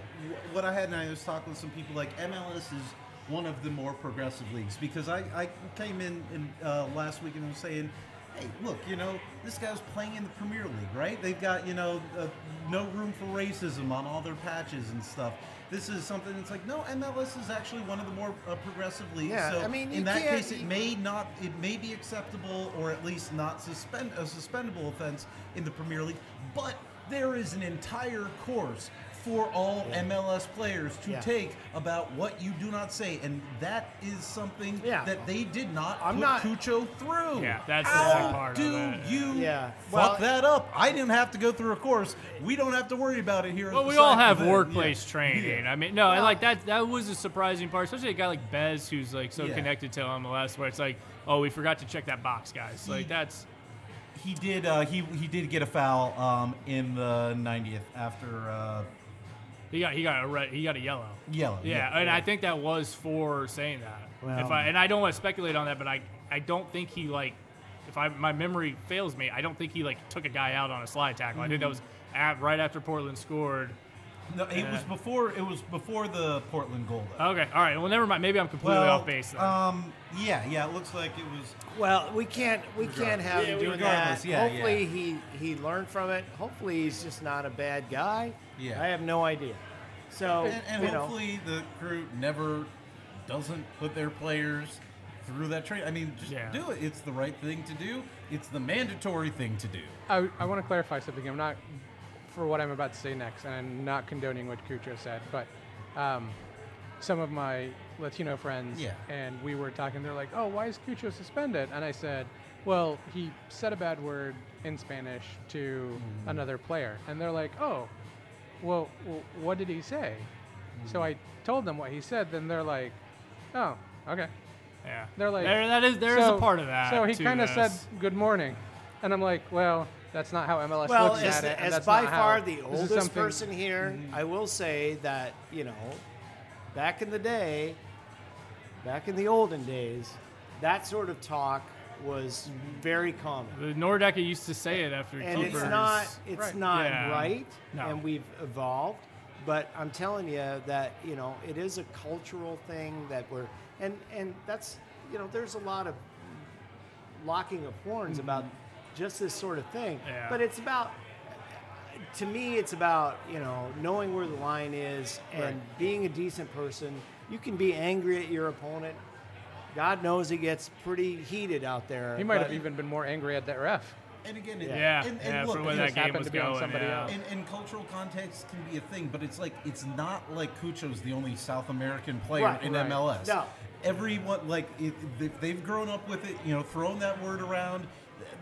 what I had and I was talking with some people like MLS is one of the more progressive leagues because I, I came in, in uh, last week and was saying hey look you know this guy's playing in the Premier League right? They've got you know uh, no room for racism on all their patches and stuff. This is something that's like no MLS is actually one of the more uh, progressive leagues Yeah, so I mean, in that case it may not it may be acceptable or at least not suspend a suspendable offense in the Premier League, but there is an entire course for all MLS players to Yeah. take about what you do not say, and that is something Yeah. that they did not I'm put not- Cucho through. Yeah, that's the How big part of do it. you Yeah. fuck Well- that up? I didn't have to go through a course. We don't have to worry about it here. Well, we all have workplace yeah. training. Yeah. I mean, no, and Well- like that. That was a surprising part, especially a guy like Bez, who's like so Yeah. connected to MLS, where it's like, oh, we forgot to check that box, guys. Like He- that's He did. Uh, he he did get a foul um, in the 90th after uh, he got he got a red, he got a yellow. yellow. Yeah, and I think that was for saying that. Well- if I and I don't want to speculate on that, but I I don't think he like if I my memory fails me, I don't think he like took a guy out on a slide tackle. I think that Mm-hmm. was at, right after Portland scored. No, it was before. It was before the Portland goal. Though. Okay, all right. Well, never mind. Maybe I'm completely off base. Then. um, yeah, yeah. It looks like it was. Well, we can't we can't have Yeah, him doing regardless, that. yeah, Hopefully he he learned from it. Hopefully he's just not a bad guy. Yeah. I have no idea. So And, and you know, hopefully the crew never doesn't put their players through that train. I mean, just Yeah. do it. It's the right thing to do. It's the mandatory thing to do. I, I want to clarify something. I'm not for what I'm about to say next, and I'm not condoning what Cucho said, but um, some of my Latino friends, Yeah. and we were talking. They're like, "Oh, why is Cucho suspended?" And I said, "Well, he said a bad word in Spanish to Mm-hmm. another player," and they're like, "Oh, well, w- what did he say?" So I told them what he said. Then they're like, "Oh, okay." yeah, They're like, there, that is there is so, a part of that. So he kind of said good morning, and I'm like, well, that's not how MLS well, looks as, at it. and as that's by far how- the oldest person here, mm-hmm. I will say that you know, back in the day, back in the olden days, that sort of talk was mm-hmm. very common. The Nordecke used to say it after and keepers. it's not it's Right. not Yeah. right No. and we've evolved but i'm telling you that you know it is a cultural thing that we're and and that's you know there's a lot of locking of horns about mm-hmm. Just this sort of thing Yeah. but it's about to me it's about you know knowing where the line is and Right. being a decent person you can be angry at your opponent god knows it gets pretty heated out there He might have even been more angry at that ref. And again, it, Yeah, and, and yeah, look, for when that just game happened was to be on somebody yeah. else. And, and cultural context can be a thing, but it's like it's not like Cucho's the only South American player Right, in right. MLS. No. everyone like it, they- they've grown up with it. You know, throwing that word around.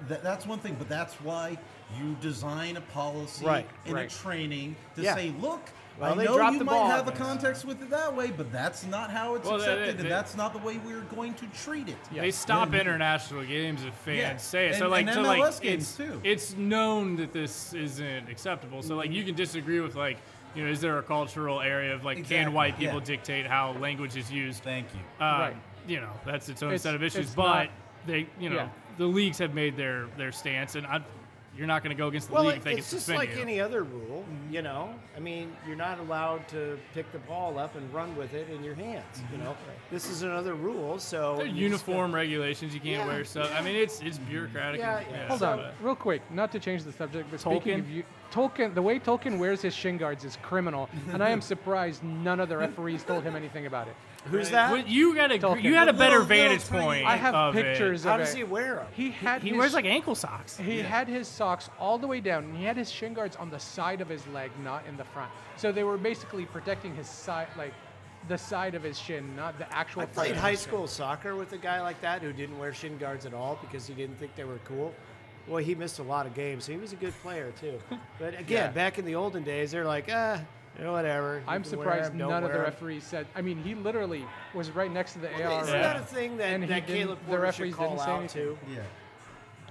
Th- that's one thing, but that's why you design a policy Right, in right. a training to Yeah. say, look, Well, I know you might ball have a context with it that way, but that's not how it's Well, accepted, they- and that's not the way we're going to treat it. They stop Yeah. international games if fans Yeah. say it. So And- like, and so MLS like, games, it's, too. it's known that this isn't acceptable. So like, you can disagree with like, you know, is there a cultural area of like, Exactly, can white people yeah. dictate how language is used? Thank you. Um, Right. You know, that's its own It's- set of issues. But not- they, you know, Yeah. The leagues have made their their stance, and I, you're not going to go against the Well, league it- if they can it's just like you. any other rule, mm-hmm. you know. I mean, you're not allowed to pick the ball up and run with it in your hands. You know, mm-hmm. this is another rule, so They're you just uniform regulations. You can't Yeah, wear stuff. I mean, it's it's bureaucratic. Yeah, and- yeah. Hold so, on, real quick, not to change the subject, but speaking of you, Tolkin, the way Tolkin wears his shin guards is criminal, and I am surprised none of the referees told him anything about it. Who's that? Well, you got a Tolkin. you had a better little- little vantage tiny- point. I have pictures of it. pictures How of does it. he wear them? He had He his, wears like ankle socks. he had his socks all the way down, and he had his shin guards on the side of his leg, not in the front. So they were basically protecting his side, like the side of his shin, not the actual. I front played of high his shin. school soccer with a guy like that who didn't wear shin guards at all because he didn't think they were cool. Well, he missed a lot of games. So he was a good player too. But again, Yeah. back in the olden days, they're like, ah, you know, whatever. You I'm surprised wear surprised 'em, don't none of the wear 'em." referees said. I mean, he literally was right next to the AR. Isn't Yeah. that a thing that, And that didn't- Caleb the referees should call didn't say out anything. to? Yeah.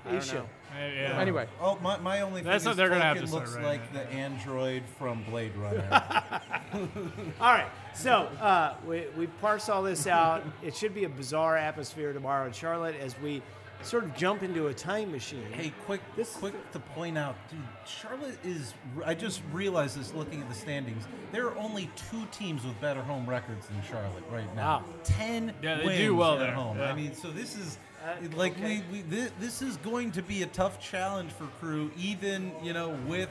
He don't should. know. Uh, yeah. Anyway, Oh, my, my only That's thing what is they're gonna have to start looks writing like the android from Blade Runner. All right. So uh, we, we parse all this out. it should be a bizarre atmosphere tomorrow in Charlotte as we sort of jump into a time machine. hey, quick, This- quick to point out, dude, Charlotte is. I just realized this looking at the standings. There are only two teams with better home records than Charlotte right now. Wow. Ten Yeah, they wins do well at there, home. yeah. I mean, so this is. Uh, like okay. we, we this, this is going to be a tough challenge for crew even you know with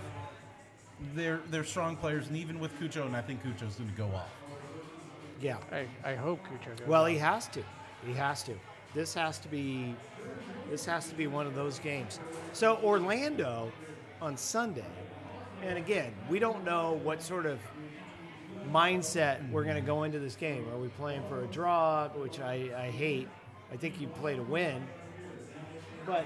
their their strong players and even with Cucho and I think Cucho's going to go off Yeah. I, I hope Cucho goes. Well, off. he has to. He has to. This has to be. This has to be one of those games. So Orlando on Sunday, and again, we don't know what sort of mindset we're going to go into this game. Are we playing for a draw, which I, I hate? I think you play to win. But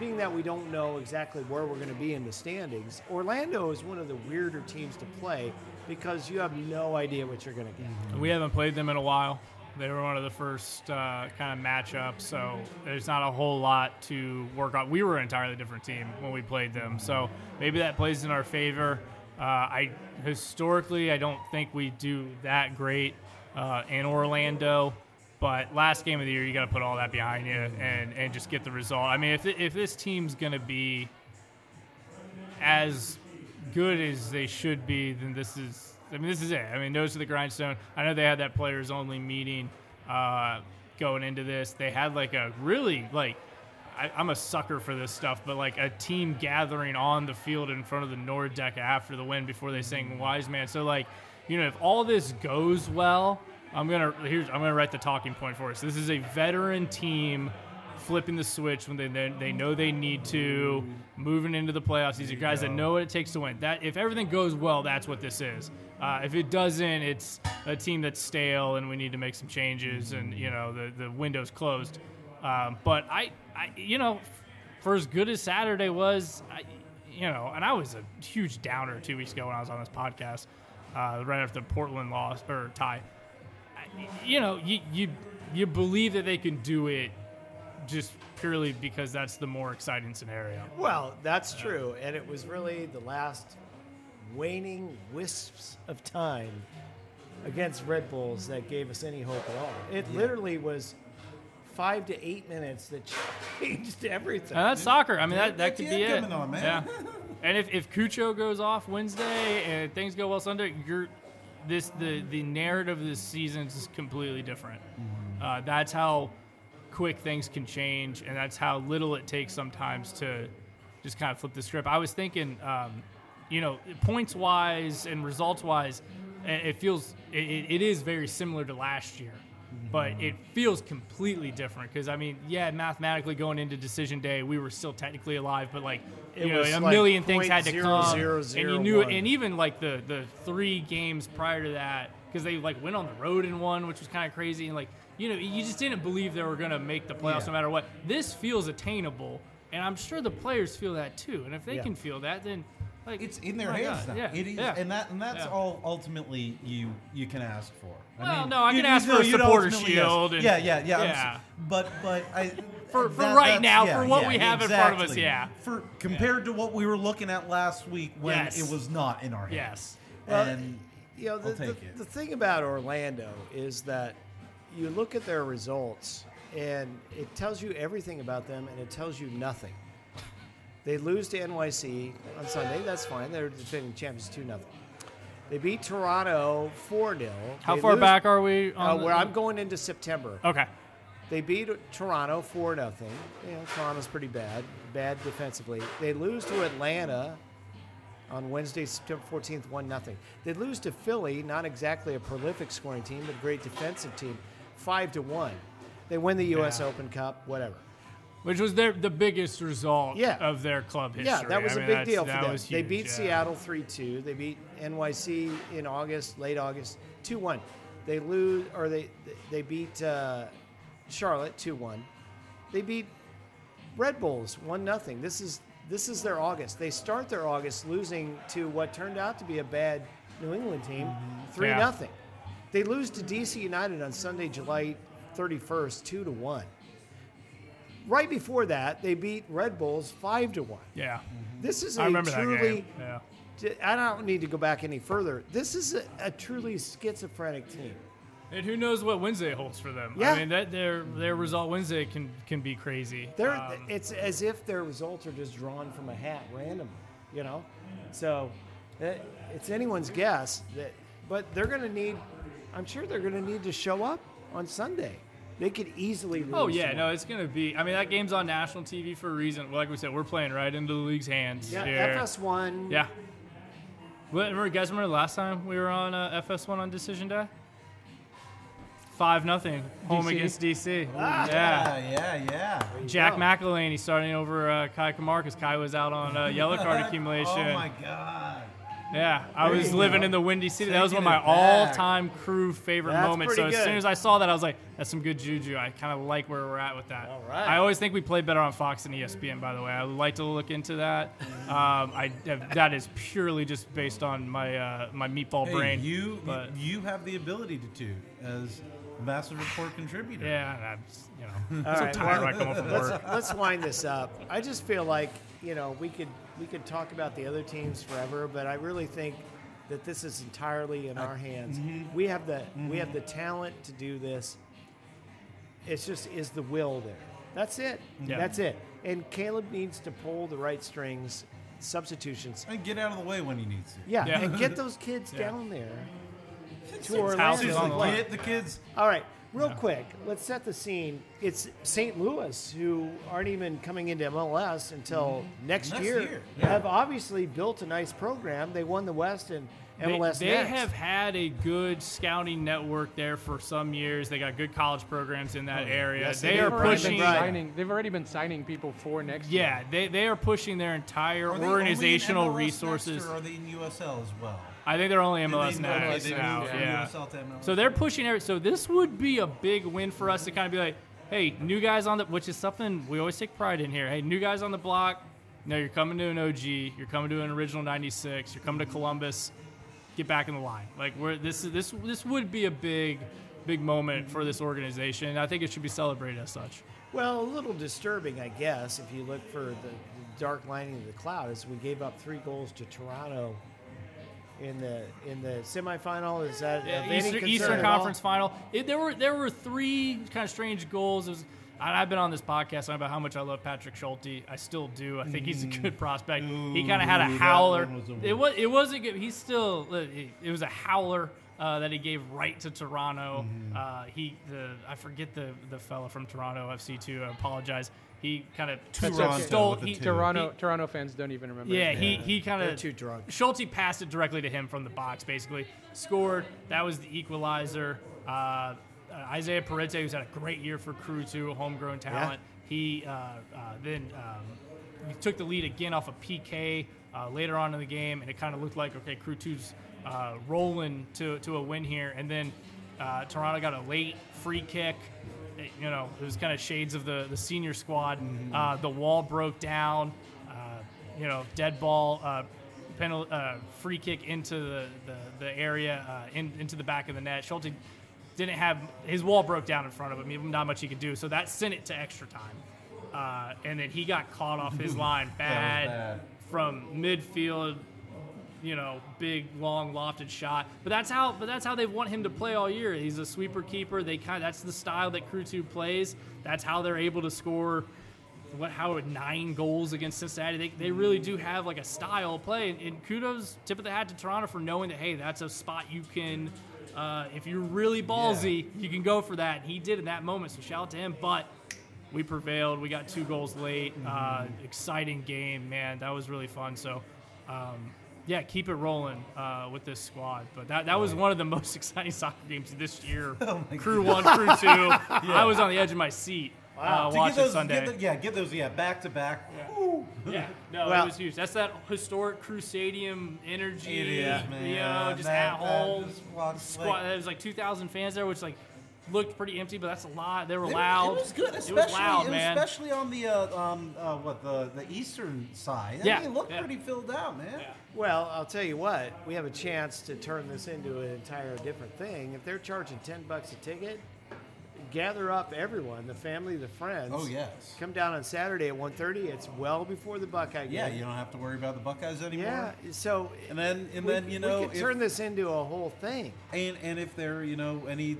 being that we don't know exactly where we're going to be in the standings, Orlando is one of the weirder teams to play because you have no idea what you're going to get. We haven't played them in a while. They were one of the first uh, kind of matchups, so there's not a whole lot to work on. We were an entirely different team when we played them, so maybe that plays in our favor. Uh, I historically, I don't think we do that great uh, in Orlando, but last game of the year, you got to put all that behind you and, and just get the result. I mean, if if this team's gonna be as good as they should be, then this is. I mean, this is it. I mean, nose to the grindstone. I know they had that players only meeting uh, going into this. They had like a really like. I, I'm a sucker for this stuff, but like a team gathering on the field in front of the Nordecke after the win before they sing "Wise Man." So like, you know, if all this goes well, I'm gonna here's I'm gonna write the talking point for us. This is a veteran team flipping the switch when they they, they know they need to, moving into the playoffs. These are guys that know what it takes to win. That if everything goes well, that's what this is. Uh, if it doesn't, it's a team that's stale and we need to make some changes, and you know the the window's closed. Um, but I, I, you know, for as good as Saturday was, I, you know, and I was a huge downer two weeks ago when I was on this podcast, uh, right after Portland loss or tie. I- You know, you you you believe that they can do it just purely because that's the more exciting scenario. Well, that's true. And it was really the last waning wisps of time against Red Bulls that gave us any hope at all. It literally was five to eight minutes that changed everything. And that's soccer. I mean, that, that could be it. coming on, man. Yeah. and if, if Cucho goes off Wednesday and things go well Sunday, you're this the the narrative of this season is completely different. Mm-hmm. Uh, that's how quick things can change, and that's how little it takes sometimes to just kind of flip the script. I was thinking, um, you know, points wise and results wise, it eh, it feels it, it is very similar to last year, but it feels completely different because I mean, yeah, mathematically going into decision day, we were still technically alive, but like It you know, a like million things had to come, and you knew and even like the the three games prior to that because they like went on the road and won, which was kind of crazy, and like you know, you just didn't believe they were gonna make the playoffs Yeah. no matter what. This feels attainable, and I'm sure the players feel that too. And if they Yeah. can feel that, then Like It's in their my hands God, now. Yeah, It is, yeah. and that and that's Yeah. all ultimately you you can ask for. Well, no, I you- can you ask for know, a supporter ultimately yes. shield and- yeah, yeah, yeah. Yeah. But but I For- for that- right now, yeah, for what yeah, we have in front of us, yeah. For compared to what we were looking at last week when Yes. it was not in our hands. Yes. Well, and you know, the, I'll the, it. the thing about Orlando is that you look at their results and it tells you everything about them and it tells you nothing. They lose to NYC on Sunday. That's fine. They're defending champions 2 0. They beat Toronto 4 0. How far back are we? Uh, where I'm going into September. Okay. They beat Toronto 4 0. You know, Toronto's pretty bad, bad defensively. They lose to Atlanta on Wednesday, September 14th, 1 0. They lose to Philly, not exactly a prolific scoring team, but a great defensive team, 5 to 1. They win the U.S. Yeah. Open Cup, whatever. Which was their the biggest result Yeah. of their club history. Yeah, that was I a mean, big deal for them. they beat yeah. Seattle 3 2. They beat NYC in August, late August, 2 1. They lose, or they they beat uh, Charlotte 2 1. They beat Red Bulls 1 0. This is this is their August. They start their August losing to what turned out to be a bad New England team 3 Mm-hmm. Yeah. 0. They lose to DC United on Sunday, July 31st, 2 to 1. Right before that, they beat Red Bulls 5 to 1. Yeah. This is I a remember that truly. game. Yeah. t- I don't need to go back any further. This is a, a truly schizophrenic team. And who knows what Wednesday holds for them? Yeah. I mean, that their their result Wednesday can can be crazy. They're, Um, it's as if their results are just drawn from a hat randomly, you know. So uh, it's anyone's guess that, but they're going to need. I'm sure they're going to need to show up on Sunday. They could easily lose. Oh yeah, to no, it's gonna be. I mean, that game's on national TV for a reason. Like we said, we're playing right into the league's hands Yeah, here. FS1. Yeah. What, remember, guys remember the last time we were on uh, FS1 on decision day? Five nothing home DC? against DC. Ah. yeah. yeah, yeah, yeah. Jack go. McInerney starting over uh, Kei Kamara because Kei was out on uh, yellow card accumulation. oh my god. Yeah, I There was living go. in the Windy City. that was one of my back. all-time crew favorite That's moments. So pretty as soon as I saw that, I was like, "That's some good juju." I kind of like where we're at with that. All right. I always think we play better on Fox than E ESPN. By the way, I would like to look into that. Um, I that is purely just based on my uh, my meatball Hey, brain. you but you have the ability to, to as a massive report contributor. yeah, that's you know, All so right, tired well, when I come home from let's, let's wind this up. I just feel like you know we could we could talk about the other teams forever, but I really think that this is entirely in our hands. mm-hmm. We have the we have the talent to do this. It's just is the will there. That's it. Yeah. That's it. And Caleb needs to pull the right strings, substitutions. And get out of the way when he needs to. Yeah, Yeah. and get those kids Yeah. down there to Orlando. is to on the play. line. Get the kids. All right, real quick, let's set the scene. It's St. Louis, who aren't even coming into MLS until mm-hmm. next, Next year, year, yeah. have obviously built a nice program. They won the West and MLS They, they next. have had a good scouting network there for some years. They got good college programs in that oh, area. Yes, they they are do. They've already pushing. been signing. They've already been signing people for next year. Yeah, they, they are pushing their entire Are they only in organizational resources. Next, or are they in USL as well? I think they're only Did MLS they- now. okay, they now, moved yeah. MLS. So they're pushing every. So this would be a big win for us to kind of be like, hey, new guys on the, which is something we always take pride in here. Hey, new guys on the block. No, you're coming to an OG. You're coming to an original '96. You're coming to Columbus. Get back in the line. Like we're this is this this would be a big, big moment for this organization. I think it should be celebrated as such. well, a little disturbing, I guess, if you look for the, the dark lining of the cloud, is we gave up three goals to Toronto in the in the semifinal. Is that any Eastern, concern at all? Conference Final. It, there were there were three kind of strange goals. Was, I've been on this podcast about how much I love Patrick Schulte. I still do. I think he's a mm. good prospect. he kind of had a howler. was it was it wasn't good. He's still it, it was a howler. Uh, that he gave right to Toronto. Uh, he, the I forget the the fella from Toronto FC too. I apologize. He kind of Toronto stole. with the He, two. Toronto he- Toronto fans don't even remember. yeah, his he, name. he kind They're of too drunk. Schulte passed it directly to him from the box, basically. Scored. That was the equalizer. Uh, uh, Isaiah Parente, who's had a great year for Crew too, homegrown talent. He uh, uh, then um, he took the lead again off a PK uh, later on in the game, and it kind of looked like okay, Crew 2's uh, rolling to to a win here, and then uh, Toronto got a late free kick. It- you know, it was kind of shades of the the senior squad. Uh, the wall broke down. Uh, you know, dead ball. Uh, penalty, uh, free kick into the, the, the area, uh, in, into the back of the net. Schulte didn't have his wall broke down in front of him. Not much he could do. So that sent it to extra time. Uh, and then he got caught off his line bad, bad. from midfield. You know, big, long, lofted shot. But that's how. But that's how they want him to play all year. He's a sweeper keeper. They kind. That's the style that Crew Two plays. That's how they're able to score what how nine goals against Cincinnati. They, they really do have like a style play, and, and kudos tip of the hat to Toronto for knowing that hey, that's a spot you can. Uh, if you're really ballsy, you can go for that. And he did in that moment, so shout out to him. But we prevailed. We got two goals late. Uh, exciting game, man. That was really fun. So, um, yeah, keep it rolling uh, with this squad. But that, that was one of the most exciting soccer games this year. crew one, crew two. I was on the edge of my seat uh, To watching get those, Sunday. Get the, yeah, get those, yeah, back to back. Yeah, no, Well- it was huge. That's that historic Crew Stadium energy. It is, man. You know, just That- at that home. Squad. like- There was like 2,000 fans there, which like looked pretty empty, but that's a lot. They were It- loud. It was good, It especially was loud, man. especially on the uh, um, uh, what the the eastern side. I Yeah, mean, it looked yeah. pretty filled out, man. Well, I'll tell you what, we have a chance to turn this into an entire different thing. If they're charging 10 bucks a ticket, gather up everyone, the family, the friends. Oh, yes. Come down on Saturday at 1.30. It's well before the Buckeye Yeah, you don't have to worry about the Buckeyes anymore. Yeah, so And then and we, then you know we could if- turn this into a whole thing. And and if there, you know, any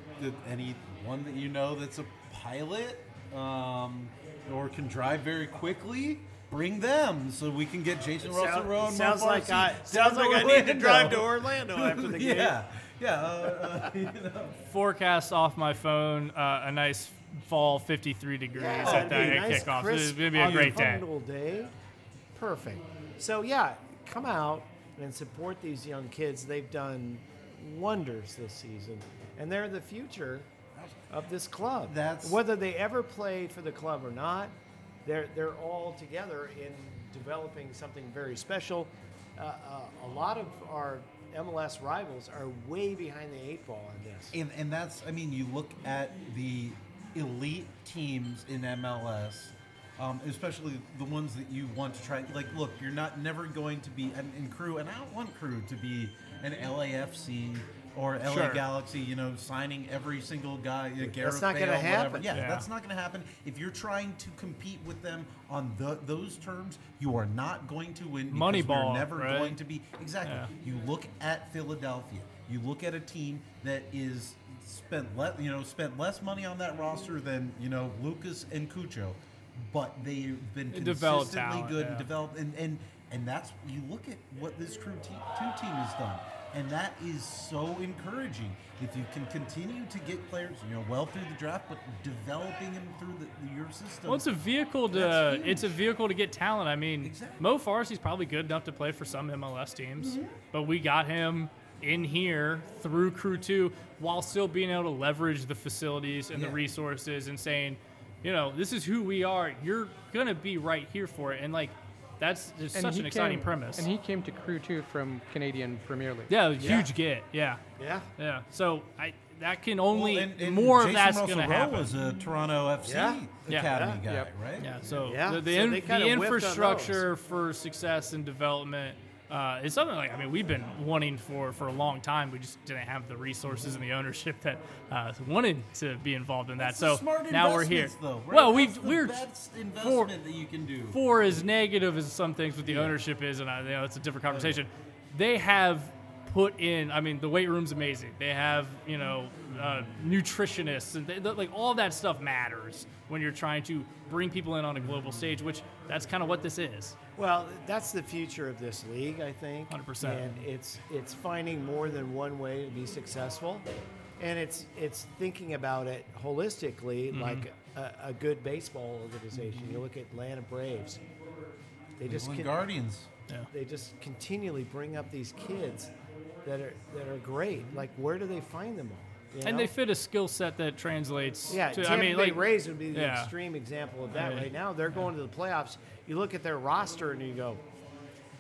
any one that you know that's a pilot, um, or can drive very quickly, bring them so we can get Jacen Russell Rowe and Mo sounds like I sounds like I need to drive to Orlando after the game. yeah, yeah. Uh, uh, you know. Forecast off my phone, uh, a nice fall 53 degrees Yeah, at it'd the be a nice, kickoff. crisp, It's going to be a great day. autumnal day. Perfect. So yeah, come out and support these young kids. They've done wonders this season, and they're the future of this club. That's- whether they ever play for the club or not. They're they're all together in developing something very special. Uh, uh, a lot of our MLS rivals are way behind the eight ball on this. And, and that's, I mean, you look at the elite teams in MLS, um, especially the ones that you want to try. Like, look, you're not never going to be and, and crew, and I don't want crew to be an LAFC or LA Sure. Galaxy. You know, signing every single guy, uh, Gareth not gonna happen. Yeah, Yeah. that's not going to happen. If you're trying to compete with them on the, those terms, you are not going to win. because Moneyball, we're never right? going to be exactly. Yeah. You look at Philadelphia. You look at a team that is spent le- you know spent less money on that roster than you know Lucas and Cucho, but they've been They consistently talent, good yeah. and developed and, and and that's you look at what this crew te- two team has done. And that is so encouraging. If you can continue to get players, you know, well through the draft, but developing them through the, your system. Well, it's a vehicle to it's a vehicle to get talent. I mean, Exactly. Mo Farsi's probably good enough to play for some MLS teams, Mm-hmm. but we got him in here through Crew Two while still being able to leverage the facilities and Yeah. the resources and saying, you know, this is who we are. You're gonna be right here for it, and like that's just such he an exciting came- premise. And he came to Crew too from Canadian Premier League. yeah, huge get. Yeah, Yeah. yeah. So I that can Well, only and- and more Jacen of that's gonna Rowe happen. was a Toronto FC Yeah. Yeah. Academy Yeah. guy, Yep. right? Yeah, so Yeah, the, the, so in- the kinda whiffed on infrastructure for success and development uh, is something like I mean we've been wanting for for a long time. We just didn't have the resources and the ownership that uh, wanted to be involved in that. That's so smart now we're here. Though, right? Well, we've the we're best investment that you can do. for as negative as some things with the ownership is, and I, you know it's a different conversation. They have put in. I mean, the weight room's amazing. They have you know uh, nutritionists and they, the- like all that stuff matters when you're trying to bring people in on a global stage, which that's kind of what this is. Well, that's the future of this league, I think. 100%. And it's it's finding more than one way to be successful, and it's it's thinking about it holistically, Mm-hmm. like a, a good baseball organization. You look at Atlanta Braves; they just Cleveland con- Guardians. Yeah. they just continually bring up these kids that are that are great. Like, where do they find them all? You And they fit a skill set that translates. Yeah, to, Tampa I mean, Bay like Rays would be the yeah. extreme example of that Yeah. right now. They're going to the playoffs. You look at their roster and you go,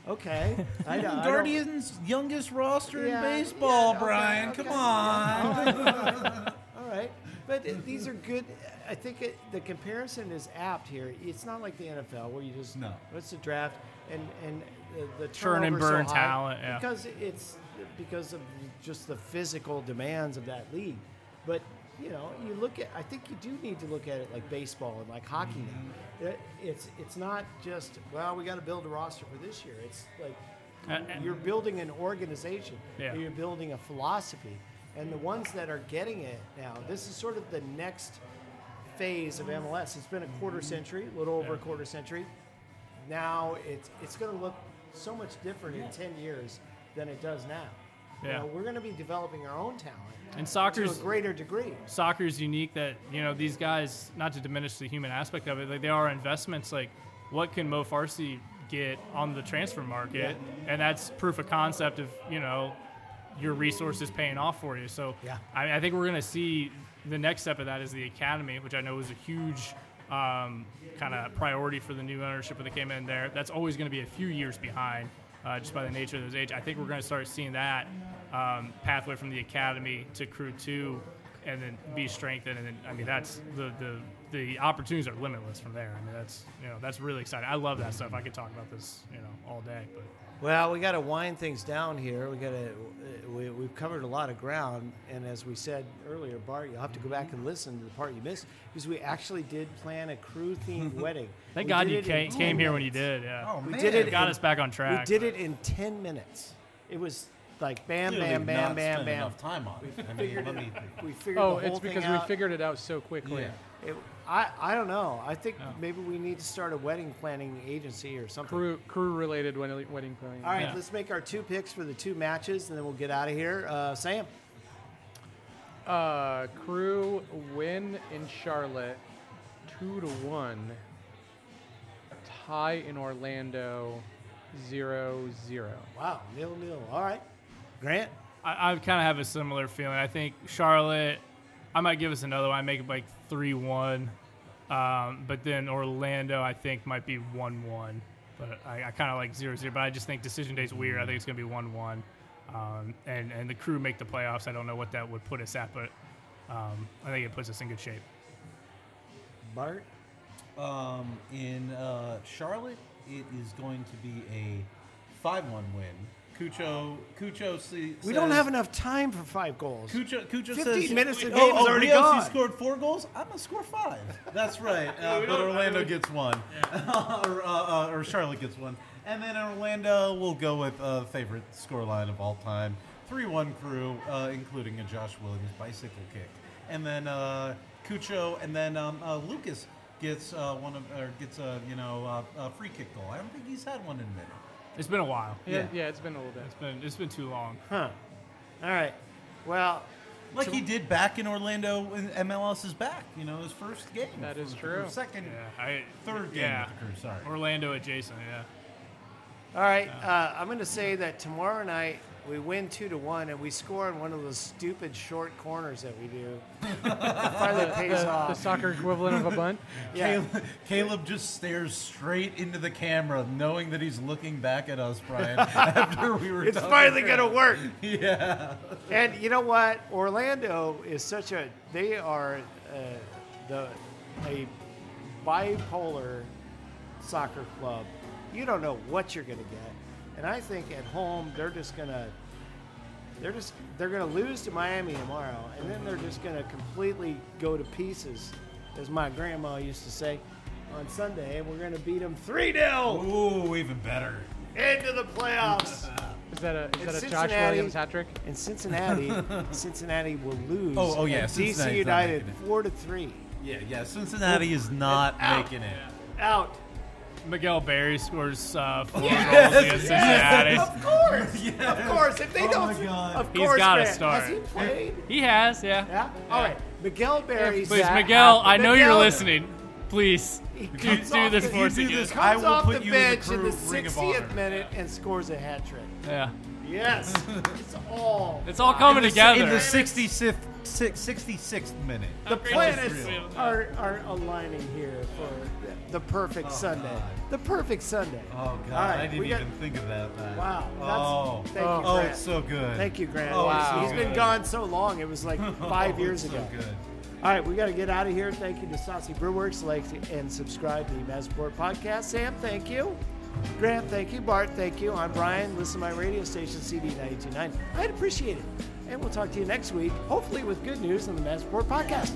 okay, I, don't- I Guardians' youngest roster Yeah, in baseball, yeah, okay, Brian. okay, Come yeah, on. All right, but these are good. I think it, the comparison is apt here. It's not like the NFL where you just No. What's the draft? And and the, the Churn and turnover's so burn high talent, yeah. because it's because of just the physical demands of that league. But you know, you look at. I think you do need to look at it like baseball and like hockey Mm-hmm. now. It, it's it's not just well, we got to build a roster for this year. It's like Uh, you're building an organization. Yeah. You're building a philosophy. And the ones that are getting it now, this is sort of the next phase of MLS. It's been a quarter century, a little over a quarter century. Now it's it's going to look so much different in 10 years than it does now. You Yeah. know, we're going to be developing our own talent And to a greater degree. soccer's unique that you know these guys not to diminish the human aspect of it like they are investments like what can Mo Farsi get on the transfer market and that's proof of concept of you know your resources paying off for you so Yeah. I, I think we're going to see the next step of that is the academy which I know is a huge um, kind of priority for the new ownership when they came in there that's always going to be a few years behind uh, just by the nature of those age I think we're going to start seeing that um, pathway from the academy to crew two and then be strengthened. And then, I mean, that's the, the, the opportunities are limitless from there. I mean, that's, you know, that's really exciting. I love that stuff. I could talk about this, you know, all day, but Well, we got to wind things down here. We got to. Uh, we, we've covered a lot of ground, and as we said earlier, Bart, you'll have to go back and listen to the part you missed because we actually did plan a crew-themed wedding. thank We God you came, came here when you did. Yeah. Oh, We man. did it. got in- us back on track. We did it in 10 minutes. It was like bam, Clearly bam, bam, not bam, spent bam. enough time on it. I mean, Figured let it me. out. We figured Oh, the whole it's because thing we figured it out so quickly. Yeah. It, I, I don't know. I think maybe we need to start a wedding planning agency or something. Crew crew related wedding wedding planning. All right, Yeah. let's make our two picks for the two matches, and then we'll get out of here. Uh, Sam. Uh, crew win in Charlotte, two to one. Tie in Orlando, zero zero. Wow, nil nil. All right, Grant. I, I kind of have a similar feeling. I think Charlotte, I might give us another one. I make it like 3 1. Um, but then Orlando, I think, might be 1 1. But I, I kind of like 0 0. But I just think decision day's weird. I think it's going to be 1 1. Um, and, and the crew make the playoffs. I don't know what that would put us at, but um, I think it puts us in good shape. Bart. Um, in uh, Charlotte, it is going to be a five-one win. Cucho, Cucho see, We don't have enough time for five goals. Cucho, Cucho 15 says, minutes of the oh, game is oh, already Rios, gone." He scored four goals. I'm gonna score five. That's right. Uh, but Orlando gets one, or, uh, uh, or Charlotte gets one, and then Orlando will go with uh, favorite scoreline of all time: three-one Crew, uh, including a Josh Williams bicycle kick, and then uh, Cucho, and then um, uh, Lucas gets uh, one of or gets a you know uh, a free kick goal. I don't think he's had one in a minute. It's been a while. Yeah, Yeah. yeah, it's been a little bit. It's been, it's been too long. Huh. All right. Well, Like he did back in Orlando when MLS is back, you know, his first game. That is For- for true. Second, Yeah, I, third game yeah. with the crew, sorry. Orlando adjacent, yeah. all right. Uh, I'm going to say that tomorrow night we win two to one, and we score in one of those stupid short corners that we do. it finally pays The, the soccer equivalent of a bunt. yeah. Caleb, Caleb just stares straight into the camera, knowing that he's looking back at us, Brian, after we were It's finally about- going to work. Yeah. And you know what? Orlando is such a they are uh, the a bipolar soccer club. You don't know what you're going to get. And I think at home they're just going to they're just they're going to lose to Miami tomorrow and then they're just going to completely go to pieces as my grandma used to say on Sunday and we're going to beat them 3-0 Ooh, even better. into the playoffs. Is that a is that a Josh Cincinnati- Williams hat trick? And Cincinnati, Cincinnati will lose. Oh, oh, yeah, at DC Cincinnati's not United making it. four to three. Yeah, yeah. Cincinnati is not out. making it. Out. Miguel Berry scores uh, four goals against Cincinnati. Of course. Of course. If they Oh don't, my God. of He's course, gotta Grant. start. Has he played? He has, yeah. Yeah. All right. Miguel Berry. Please, That Miguel, I happened. know you're listening. Please, do, comes do off this the- for you us do again. this- comes I will off put the you in the bench in the, Ring of 60th Honor. minute and scores a hat trick. Yeah, Yes. it's all. it's all coming together. In the 66th, six- 66th minute. the great planets is this? are, are aligning here for the perfect oh, Sunday. God. The perfect Sunday. Oh, God. All right, I didn't we got- even think of that. man. Wow. That's, Oh. Thank you, Oh, Grant. it's so good. Thank you, Grant. Oh, Wow. He's so been good. gone so long. It was like oh, five Oh, years it's ago. So good. All right, we got to get out of here. Thank you to Saucy Brewworks. Like and subscribe to the Mass podcast. Sam, thank you. Grant, thank you. Bart, thank you. I'm Brian. Listen to my radio station, CD 929. I'd appreciate it. And we'll talk to you next week, hopefully with good news on the Mass Report podcast.